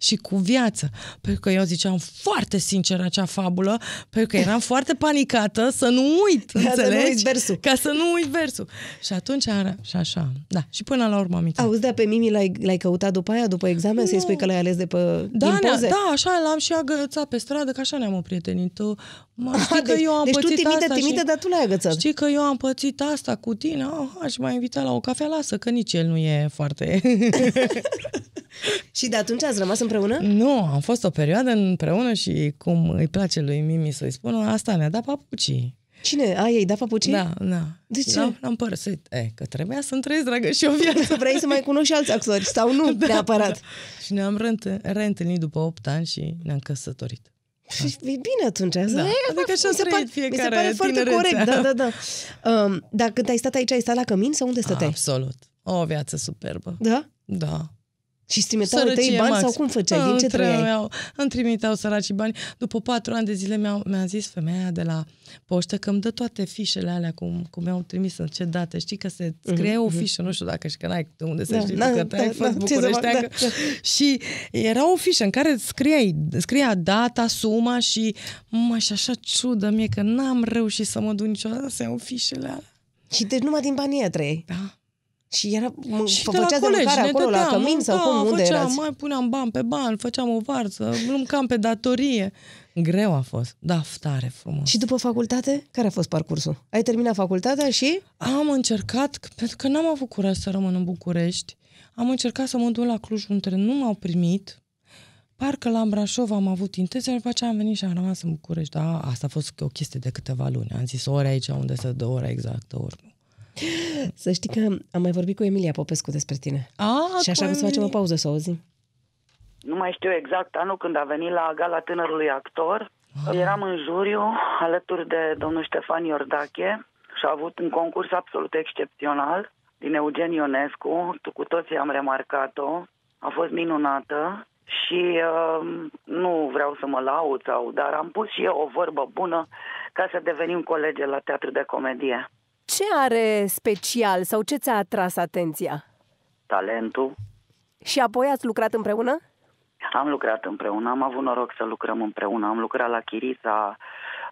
și cu viață. Pentru că eu ziceam foarte sincer acea fabulă, pentru că eram foarte panicată să nu uit, Ca să nu înțelegi? uiți versul. Ca să nu uit versul. Și atunci, era, și așa, da. Și până la urmă am intrat. Auzi, dar pe Mimi l-ai, l-ai căutat după aia, după examen, să-i spui că l-ai ales de pe Da, din ne poze? da, așa l-am și agățat pe stradă, că așa ne-am prietenit. Tu, mă, știi că deci, eu am deci tu pățit timide, asta timide, și... dar tu l-ai agățat. Știi că eu am pățit asta cu tine, ah, aș mai invita la o cafea, lasă, că nici el nu e foarte... Și de atunci ați rămas împreună? nu, am fost o perioadă împreună și cum îi place lui Mimi să-i spună, asta mi-a dat papucii. Cine? A, ei, da papucii? Da, da. De ce? L-am, l-am părăsit. E, că trebuia să-mi trăiesc, dragă, și o viață. Vrei să mai cunoști și alți actori, sau nu Da, neapărat? Și ne-am reînt- reîntâlnit după 8 ani și ne-am căsătorit. Și e bine atunci. Da. Adică așa mi se a pare, trăit mi se fiecare pare foarte tinerețea. corect. Da, da, da. Um, dar când ai stat aici, ai stat la cămin sau unde stăteai? Absolut. O viață superbă. Da? Da. Și îți trimiteau tăi bani sau cum făceai? Din ce Îmi trăiai? trebuiau- Îmi trimiteau săracii bani. După patru ani de zile mi-a, mi-a zis femeia de la poștă că îmi dă toate fișele alea cum, cum mi-au trimis în ce date. Știi că se scrie o fișă, nu știu dacă și că n-ai de unde să Mhm, Da, știi da, tu, că da, te-ai da, fost ce să fac, bucureșteancă. da, da. Și era o fișă în care scriai, scria data, suma și mă, și așa ciudă mie că n-am reușit să mă duc niciodată să iau fișele alea. Și deci numai din banii ăia trăiai. Da. Și era, m- Și de la făceați de colegi, mâncare ne acolo la dădeam, cămin sau da, cum? Unde făceam, erați? mai puneam bani pe bani, făceam o varză, mâncam pe datorie. Greu a fost, da, tare frumos. Și după facultate, care a fost parcursul? Ai terminat facultatea și... Am încercat, c- pentru că n-am avut curaj să rămân în București, am încercat să mă duc la Cluj, unde nu m-au primit. Parcă la Brașov am avut intenția, după aceea am venit și am rămas în București. Da, asta a fost o chestie de câteva luni. Am zis ori aici unde se dă ora exactă, ori nu. Să știi că am mai vorbit cu Emilia Popescu despre tine. A, și așa că să facem o pauză să o auzim. Nu mai știu exact anul când a venit la Gala Tânărului Actor. Eram în juriu alături de domnul Ștefan Iordache și a avut un concurs absolut excepțional din Eugen Ionescu. Tu cu toții am remarcat-o. A fost minunată și uh, nu vreau să mă laud sau, dar am pus și eu o vorbă bună ca să devenim colege la teatru de comedie. Ce are special sau ce ți-a atras atenția? Talentul. Și apoi ați lucrat împreună? Am lucrat împreună, am avut noroc să lucrăm împreună. Am lucrat la Chirița,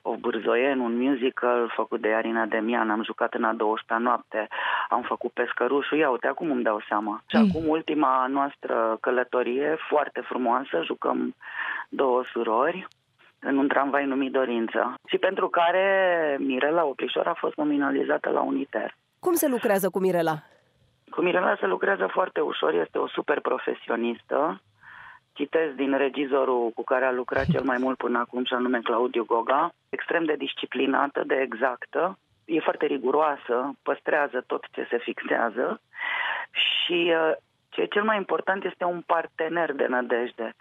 o Bârzoien, un musical făcut de Arina Demian, am jucat în a 12 noapte, am făcut pescărușul, ia uite, acum îmi dau seama. Și acum ultima noastră călătorie, foarte frumoasă, jucăm două surori în un tramvai numit Dorință și pentru care Mirela Oprișor a fost nominalizată la Uniter. Cum se lucrează cu Mirela? Cu Mirela se lucrează foarte ușor, este o super profesionistă. Citesc din regizorul cu care a lucrat cel mai mult până acum, și anume Claudiu Goga. Extrem de disciplinată, de exactă, e foarte riguroasă, păstrează tot ce se fixează și uh, ce e cel mai important este un partener de nădejde.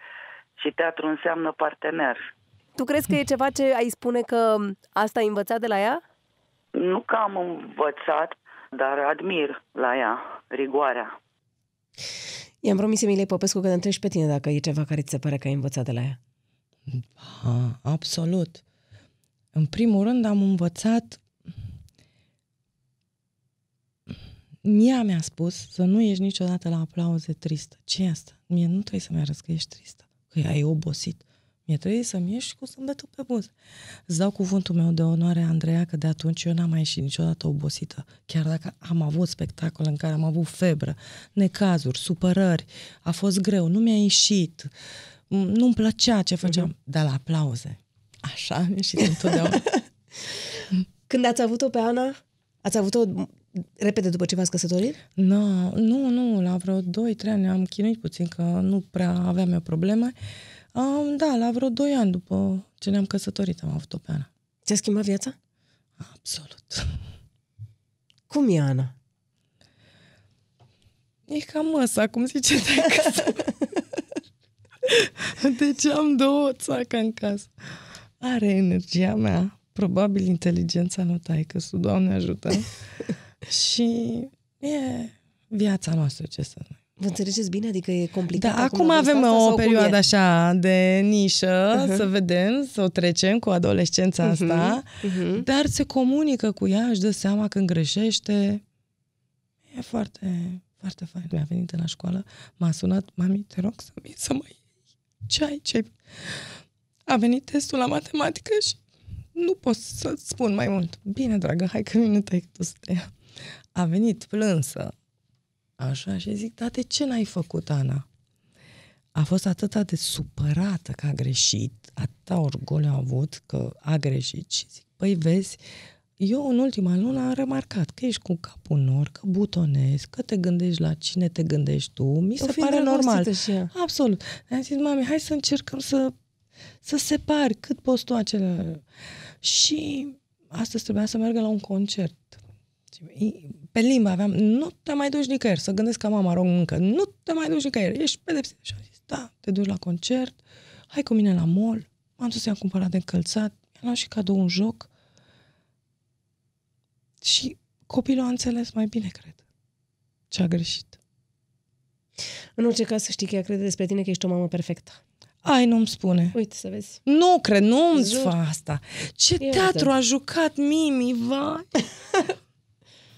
Și teatru înseamnă partener. Tu crezi că e ceva ce ai spune că asta ai învățat de la ea? Nu că am învățat, dar admir la ea rigoarea. I-am promis Emilie Popescu că te întrebi pe tine dacă e ceva care ți se pare că ai învățat de la ea. Ha, absolut. În primul rând am învățat Mia mi-a spus să nu ieși niciodată la aplauze tristă. ce e asta? Mie nu trebuie să-mi arăți că ești tristă, că ai obosit. Mie trebuie să-mi ieși cu sâmbetul pe buze. Îți dau cuvântul meu de onoare, Andreea, că de atunci eu n-am mai ieșit niciodată obosită. Chiar dacă am avut spectacol în care am avut febră, necazuri, supărări, a fost greu, nu mi-a ieșit, nu-mi plăcea ce făceam, uh-huh. dar la aplauze. Așa am ieșit întotdeauna. Când ați avut-o pe Ana, ați avut-o repede după ce v-ați căsătorit? No, nu, nu, la vreo 2-3 ani am chinuit puțin, că nu prea aveam eu probleme. Um, da, la vreo 2 ani după ce ne-am căsătorit am avut-o pe Ana. Ți-a schimbat viața? Absolut. Cum e Ana? E ca măsa, cum zice de Deci am două țaca în casă. Are energia mea, probabil inteligența lui taică Doamne ajută. și e viața noastră, ce să nu. Vă înțelegeți bine? Adică e complicat? Da, acum avem asta, o perioadă așa de nișă, uh-huh. să vedem, să o trecem cu adolescența uh-huh. asta, uh-huh. dar se comunică cu ea, își dă seama când greșește. E foarte, foarte fain. Mi-a venit la școală, m-a sunat, mami, te rog să, să mă iei ceai, ce A venit testul la matematică și nu pot să spun mai mult. Bine, dragă, hai că vine tăi tu să te ia. A venit plânsă. Așa, și zic, da, de ce n-ai făcut, Ana? A fost atât de supărată că a greșit, atâta orgoliu a avut că a greșit și zic, păi vezi, eu în ultima lună am remarcat că ești cu capul nor, că butonezi, că te gândești la cine te gândești tu. Mi o se pare normal. Și Absolut. Am zis, mami, hai să încercăm să, să separi cât poți tu acele... Și astăzi trebuia să meargă la un concert. Pe limba aveam, nu te mai duci nicăieri, să gândesc ca mama româncă, nu te mai duci nicăieri, ești pedepsit. Și am zis, da, te duci la concert, hai cu mine la mall, m-am dus să-i am cumpărat de încălțat, mi-am luat și cadou un joc, și copilul a înțeles mai bine, cred, ce a greșit. În orice caz, să știi că ea crede despre tine că ești o mamă perfectă. Ai, nu-mi spune. Uite, să vezi. Nu cred, nu-mi fă asta. Ce Eu teatru a jucat Mimi, vai!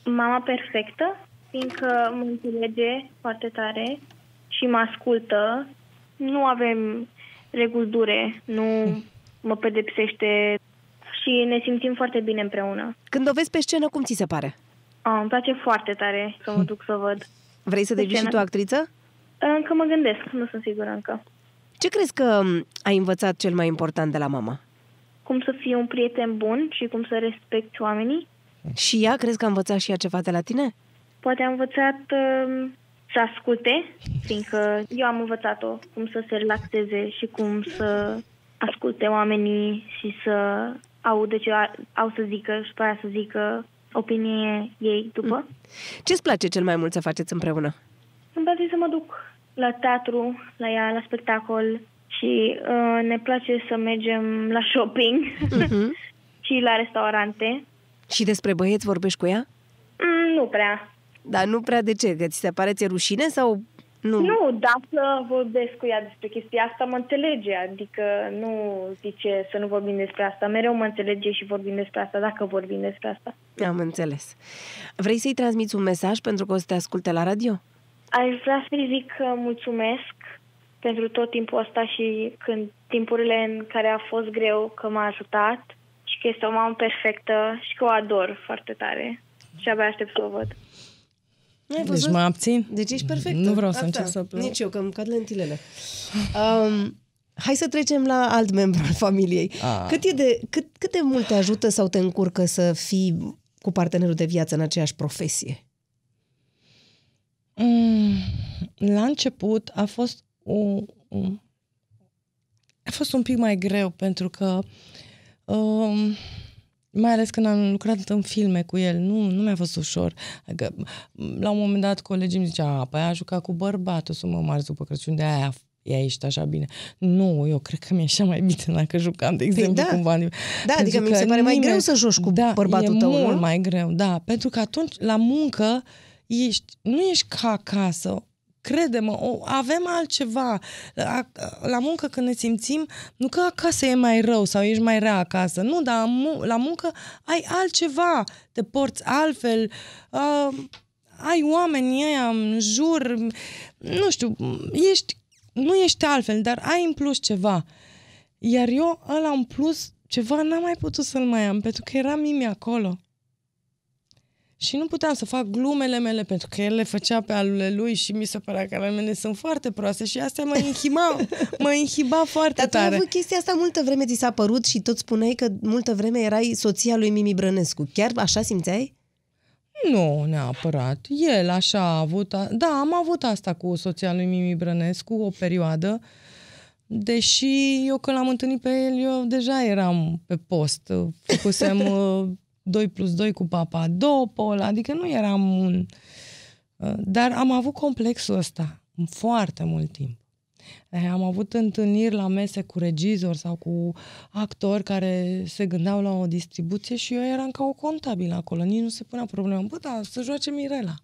Mama perfectă, fiindcă mă înțelege foarte tare și mă ascultă. Nu avem reguli dure, nu mă pedepsește și ne simțim foarte bine împreună. Când o vezi pe scenă, cum ți se pare? Oh, îmi place foarte tare să mă duc să văd. Vrei să devii și tu actriță? Încă mă gândesc, nu sunt sigură încă. Ce crezi că ai învățat cel mai important de la mama? Cum să fii un prieten bun și cum să respecti oamenii. Și ea, crezi că a învățat și ea ceva de la tine? Poate a învățat uh, să asculte, fiindcă eu am învățat-o cum să se relaxeze și cum să asculte oamenii și să audă ce au să zică și pe aia să zică opinie ei după. Ce-ți place cel mai mult să faceți împreună? Îmi place să mă duc la teatru, la ea, la spectacol și uh, ne place să mergem la shopping uh-huh. și la restaurante. Și despre băieți vorbești cu ea? Mm, nu prea. Dar nu prea de ce? Că ți se pare ție rușine sau Nu. Nu, dacă vorbesc cu ea despre chestia asta, mă înțelege. Adică nu zice să nu vorbim despre asta. Mereu mă înțelege și vorbim despre asta, dacă vorbim despre asta. Am înțeles. Vrei să-i transmiți un mesaj pentru că o să te asculte la radio? Aș vrea să-i zic că mulțumesc pentru tot timpul ăsta și când timpurile în care a fost greu, că m-a ajutat și că este o mamă perfectă și că o ador foarte tare. Și abia aștept să o văd. Ai Deci mă abțin. Deci ești perfectă. Nu vreau să Asta. încep să plâng. Nici eu, că îmi cad lentilele. Um, hai să trecem la alt membru al familiei. Ah. Cât, e de, cât, cât de mult te ajută sau te încurcă să fii cu partenerul de viață în aceeași profesie? Mm, la început a fost o, o, a fost un pic mai greu pentru că um, mai ales când am lucrat în filme cu el, nu, nu mi-a fost ușor. Adică, la un moment dat colegii îmi zicea, a, păi a jucat cu bărbatul, să mă marți după Crăciun, de aia ea ești așa bine. Nu, eu cred că mi-e așa mai bine dacă jucam, de exemplu, da. cumva. Da, Pentru adică mi că se pare mai nimeni- greu să joci cu da, bărbatul e tău, mult nu? mai greu, da. Pentru că atunci, la muncă, ești, nu ești ca acasă. Crede-mă, o, avem altceva. La, la muncă când ne simțim, nu că acasă e mai rău sau ești mai rea acasă. Nu, dar mu- la muncă ai altceva. Te porți altfel. Uh, ai oamenii ăia în jur. Nu știu, ești, nu ești altfel, dar ai în plus ceva. Iar eu ăla în plus ceva n-am mai putut să-l mai am, pentru că era Mimi acolo. Și nu puteam să fac glumele mele, pentru că el le făcea pe alule lui și mi se părea că ale mele sunt foarte proaste și astea mă inhiba, mă inhiba foarte Dar tu ai tare. avut chestia asta multă vreme, ți s-a părut și tot spuneai că multă vreme erai soția lui Mimi Brănescu. Chiar așa simțeai? Nu, neapărat. El așa a avut... A... Da, am avut asta cu soția lui Mimi Brănescu o perioadă, deși eu când l-am întâlnit pe el, eu deja eram pe post. Făcusem uh, 2 plus 2 cu papa Dopol, adică nu eram un... uh, Dar am avut complexul ăsta foarte mult timp. Eh, Am avut întâlniri la mese cu regizori sau cu actori care se gândeau la o distribuție și eu eram ca o contabilă acolo. Nici nu se punea problema. Bă, da, să joace Mirela.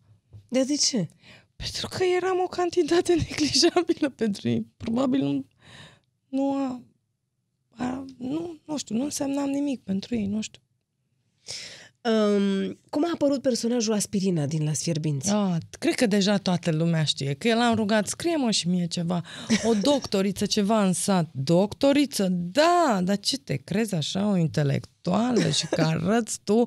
De de ce? Pentru că eram o cantitate neglijabilă pentru ei. Probabil nu, nu a, a, nu, nu știu, nu însemnam nimic pentru ei, nu știu. Um, cum a apărut personajul Aspirina din Las Fierbinți? A, cred că deja toată lumea știe că el am rugat, scrie-mă și mie ceva, o doctoriță, ceva în sat. Doctoriță? Da, dar ce te crezi așa, o intelectuală și că arăți tu?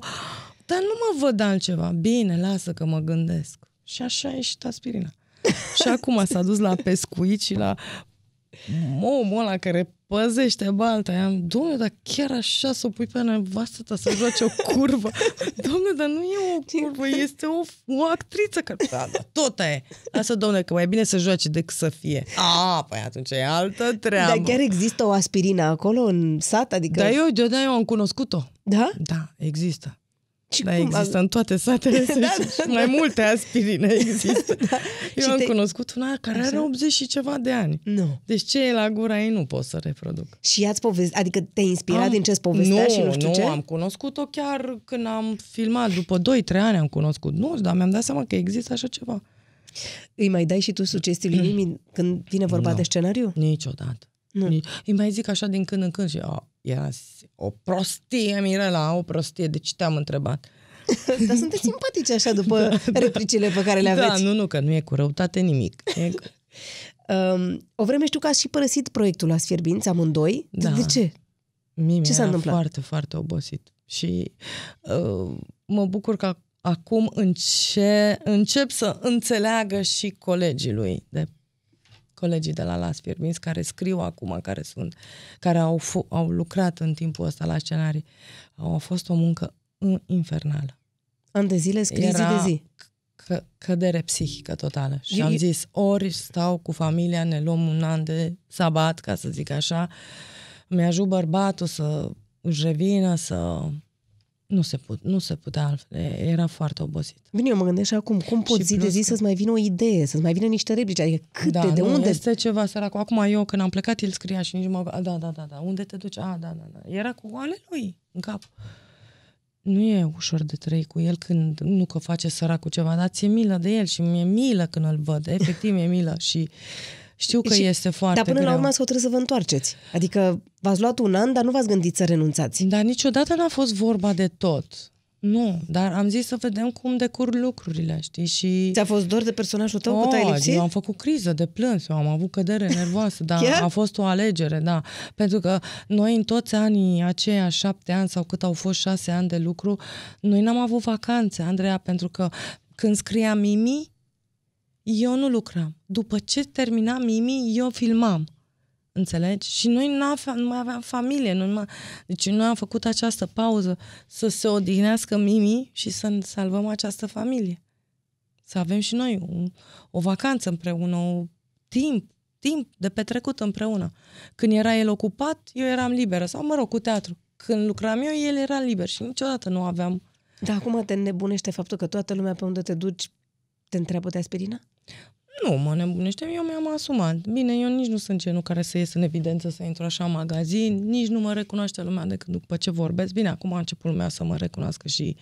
Dar nu mă văd altceva. Bine, lasă că mă gândesc. Și așa a ieșit aspirina. și acum s-a dus la pescuit și la omul ăla care păzește balta. I-am, domnule, dar chiar așa să o pui pe nevastă ta să joace o curvă? Domnule, dar nu e o curvă, este o, o actriță care... Da, da, tot aia e. Lasă, domnule, că mai e bine să joace decât să fie. A, păi atunci e altă treabă. Dar chiar există o aspirină acolo în sat? Adică... Dar eu, eu, da, eu am cunoscut-o. Da? Da, există. Și Da, cum? există în toate satele da, da, mai multe aspirine există. da. Eu Și am te- cunoscut una care are 80 și ceva de ani. Nu. Deci ce e la gura ei nu pot să reproduc. Și ea-ți poveste, adică te-ai inspirat din ce-ți povestea nu, și nu știu nu, ce? am cunoscut-o chiar când am filmat, după 2-3 ani am cunoscut. Nu, dar mi-am dat seama că există așa ceva. Îi mai dai și tu sugestii lui Mimi când vine vorba Nu. de scenariu? Niciodată. Nu. Nici, îi mai zic așa din când în când și a, era o prostie, Mirela, o prostie, de ce te-am întrebat? Dar sunteți simpatici așa după replicile pe care le Da, aveți. nu, nu, că nu e cu răutate nimic. E, Um, o vreme știu că ați și părăsit proiectul la Sfierbinți, amândoi. Da. De ce? Mie Ce s-a era întâmplat? foarte, foarte obosit. Și uh, mă bucur că acum înce- încep să înțeleagă și colegii lui, de colegii de la Las Fierbinți, care scriu acum, care sunt, care au, fu- au lucrat în timpul ăsta la scenarii. Au fost o muncă uh, infernală. An de zile scrii zi de zi. Că, cădere psihică totală. Și Eu- am eu- zis, ori stau cu familia, ne luăm un an de sabat, ca să zic așa, mi-ajut bărbatul să își revină, să... Nu se, put, nu se putea altfel, era foarte obosit. Bine, eu mă gândesc și acum, cum poți Și zi de plus zi că- să-ți mai vină o idee, să-ți mai vină niște replici, adică câte, da, de nu, unde? Este ceva săracul. Acum eu, când am plecat, el scria și nici mă... a, Da, da, da, da. Unde te duci? A, da, da, da. Era cu ale lui în cap. nu e ușor de trăi cu el când nu că face săracul ceva, dar ți-e milă de el și mi-e milă când îl văd. Efectiv, mi-e milă și știu că Și- este foarte Dar până greu. la urmă ați hotărât să vă întoarceți. Adică v-ați luat un an, dar nu v-ați gândit să renunțați. Dar niciodată n-a fost vorba de tot. Nu, dar am zis să vedem cum decurg lucrurile, știi? Și... Ți-a fost dor de personajul tău cât ai Oh, lipsit? Eu am făcut criză de plâns, eu am avut cădere nervoasă, dar Chiar? a fost o alegere, da. Pentru că noi în toți anii aceia șapte ani sau cât au fost șase ani de lucru, noi n-am avut vacanțe, Andreea, pentru că când scria Mimi, eu nu lucram. După ce termina Mimi, eu filmam. Înțelegi? Și noi nu, aveam, nu mai aveam familie. Nu mai... Deci noi am făcut această pauză să se odihnească Mimi și să salvăm această familie. Să avem și noi un, o vacanță împreună, o timp, timp de petrecut împreună. Când era el ocupat, eu eram liberă. Sau, mă rog, cu teatru. Când lucram eu, el era liber și niciodată nu aveam... Dar acum te nebunește faptul că toată lumea pe unde te duci te întreabă de aspirină? Nu, mă nebunește, eu mi-am asumat. Bine, eu nici nu sunt genul care să ies în evidență, să intru așa în magazin, nici nu mă recunoaște lumea decât după ce vorbesc. Bine, acum a început lumea să mă recunoască și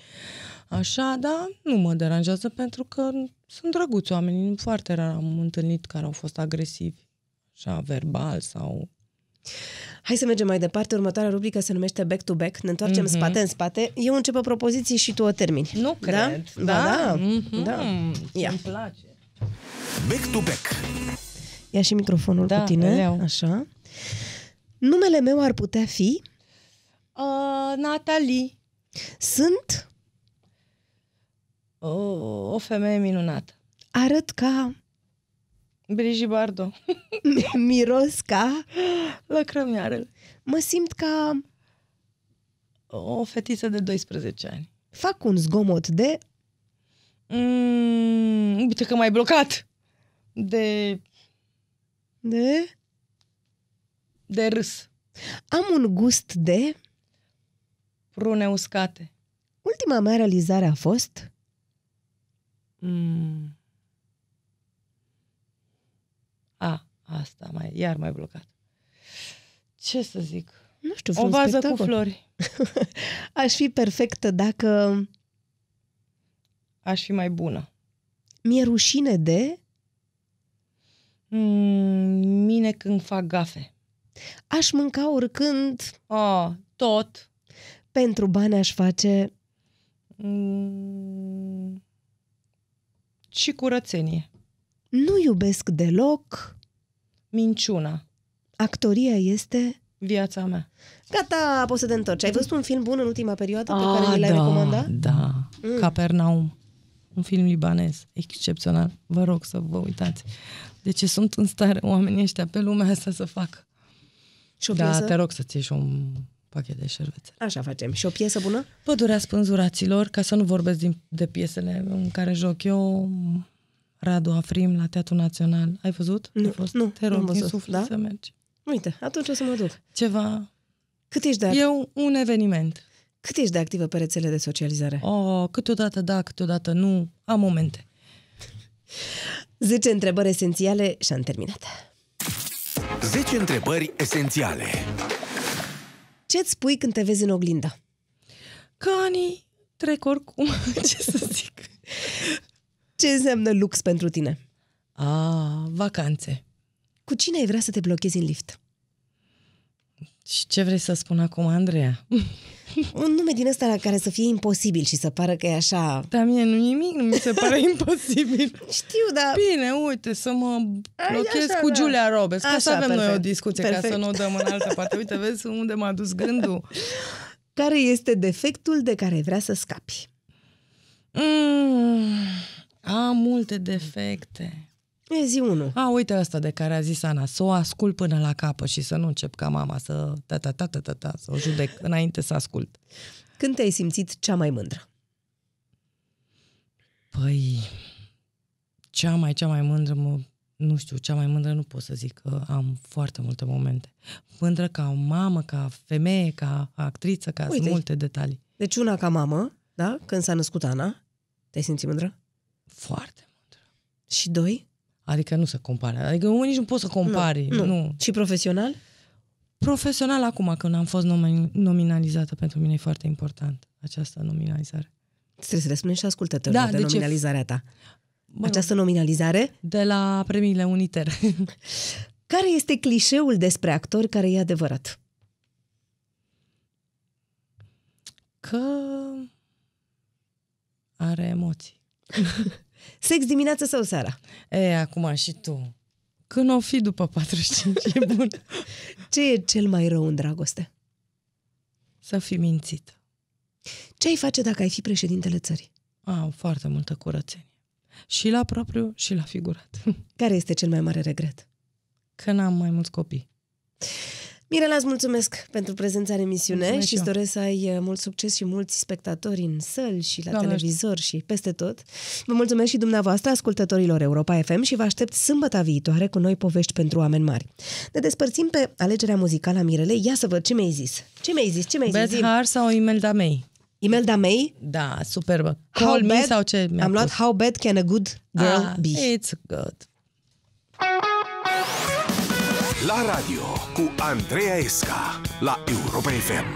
așa, dar nu mă deranjează pentru că sunt drăguți oameni. Foarte rar am întâlnit care au fost agresivi, așa, verbal sau... Hai să mergem mai departe. Următoarea rubrică se numește Back to Back. Ne întoarcem Mhm. spate în spate. Eu încep o propoziție și tu o termini. Nu Da? cred. Ba da. Mhm. da. Ia. Îmi place. Back to back. Ia și microfonul Da, cu tine. îl iau. Așa. Numele meu ar putea fi Uh, Natalie, Sunt o, o femeie minunată. arăt ca Brigitte Bardot, miros ca lăcrămiarele. mă simt ca O fetiță de 12 ani. fac un zgomot de Mm, uite că m-ai blocat. De, de de râs. am un gust de Prune uscate. ultima mea realizare a fost Mm. A, asta, mai, iar mai blocat. Ce să zic? nu știu, O vreun vază spectacol. cu flori. Aș fi perfectă dacă Aș fi mai bună. mi-e rușine de Mm, mine când fac gafe. aș mânca oricând Oh, tot. pentru bani aș face Mm, și curățenie. nu iubesc deloc Minciuna. actoria este Viața mea. Gata, poți să te întorci. Ai văzut un film bun în ultima perioadă pe Ah, care mi l-ai da, recomandat? Da, Mm. mm. Capernaum. Un film libanez, excepțional. Vă rog să vă uitați. De ce sunt în stare oamenii ăștia pe lumea asta să facă? Și o Da, piesă? te rog să-ți ieși un pachet de șervețe. Așa facem. Și o piesă bună? Pădurea spânzuraților, ca să nu vorbesc din, de piesele în care joc eu, Radu Afrim la Teatrul Național. Ai văzut? Nu, A fost, nu, te rog, n-am văzut, insuflă da? să mergi. Uite, atunci o să mă duc. Ceva... Cât ești de, E un, un eveniment. Cât ești de activă pe rețele de socializare? Oh, câteodată da, câteodată nu. Am momente. 10 întrebări esențiale și am terminat. 10 întrebări esențiale. Ce-ți spui când te vezi în oglindă? Că anii trec oricum, ce să zic. Ce înseamnă lux pentru tine? A, vacanțe. Cu cine ai vrea să te blochezi în lift? Și ce vrei să spun acum, Andreea? Un nume din ăsta la care să fie imposibil și să pară că e așa... Dar mie nu nimic, nu mi se pare imposibil. Știu, dar... Bine, uite, să mă blochez așa, cu da. Julia Roberts, ca Așa, să avem noi o perfect. discuție, Perfect. ca să nu o dăm în altă parte. Uite, vezi unde m-a dus gândul. Care este defectul de care ai vrea să scapi? Mm, am multe defecte. E zi unul. A, uite asta de care a zis Ana, să o ascult până la capăt și să nu încep ca mama să ta ta ta ta ta, ta să o judec înainte să ascult. Când te-ai simțit cea mai mândră? Păi, cea mai, cea mai mândră, mă, nu știu, cea mai mândră nu pot să zic că am foarte multe momente. Mândră ca o mamă, ca femeie, ca actriță, ca Uite. sunt multe detalii. Deci una ca mamă, da? Când s-a născut Ana, te-ai simțit mândră? Foarte mândră. Și doi? Adică nu se compare. Adică unii nici nu pot să compari. Nu, Nu. nu. nu. Și profesional? Profesional acum, când am fost nomi- nominalizată, pentru mine e foarte important. această nominalizare. Trebuie să le spunem și ascultătorilor Da, de de ce- nominalizarea ta. Bă, Această nominalizare, De la premiile Uniter. care este clișeul despre actori care e adevărat? că are emoții. Sex dimineața sau seara? E, acum și tu. Când o fi după 45, e bun Ce e cel mai rău în dragoste? să fii mințit. Ce ai face dacă ai fi președintele țării? Au foarte multă curățenie. Și la propriu, și la figurat. Care este cel mai mare regret? Că n-am mai mulți copii. Mirela, îți mulțumesc pentru prezența în emisiune Mulțumesc și îți și eu. doresc să ai uh, mult succes și mulți spectatori în săli și la Doamne televizor și peste tot. Vă mulțumesc și dumneavoastră, ascultătorilor Europa FM și vă aștept sâmbăta viitoare cu noi povești pentru oameni mari. Ne despărțim pe alegerea muzicală a Mirelei. Ia să văd ce mi-ai zis. Ce mi-ai zis? Ce mi-ai zis? Bad Zi-mi. Heart sau Imelda May? Imelda May? Da, superbă. How Call me bad- sau ce mi-a Am luat pus? How Bad Can a Good Girl ah, Be. It's good. La radio cu Andreea Esca la Europa FM.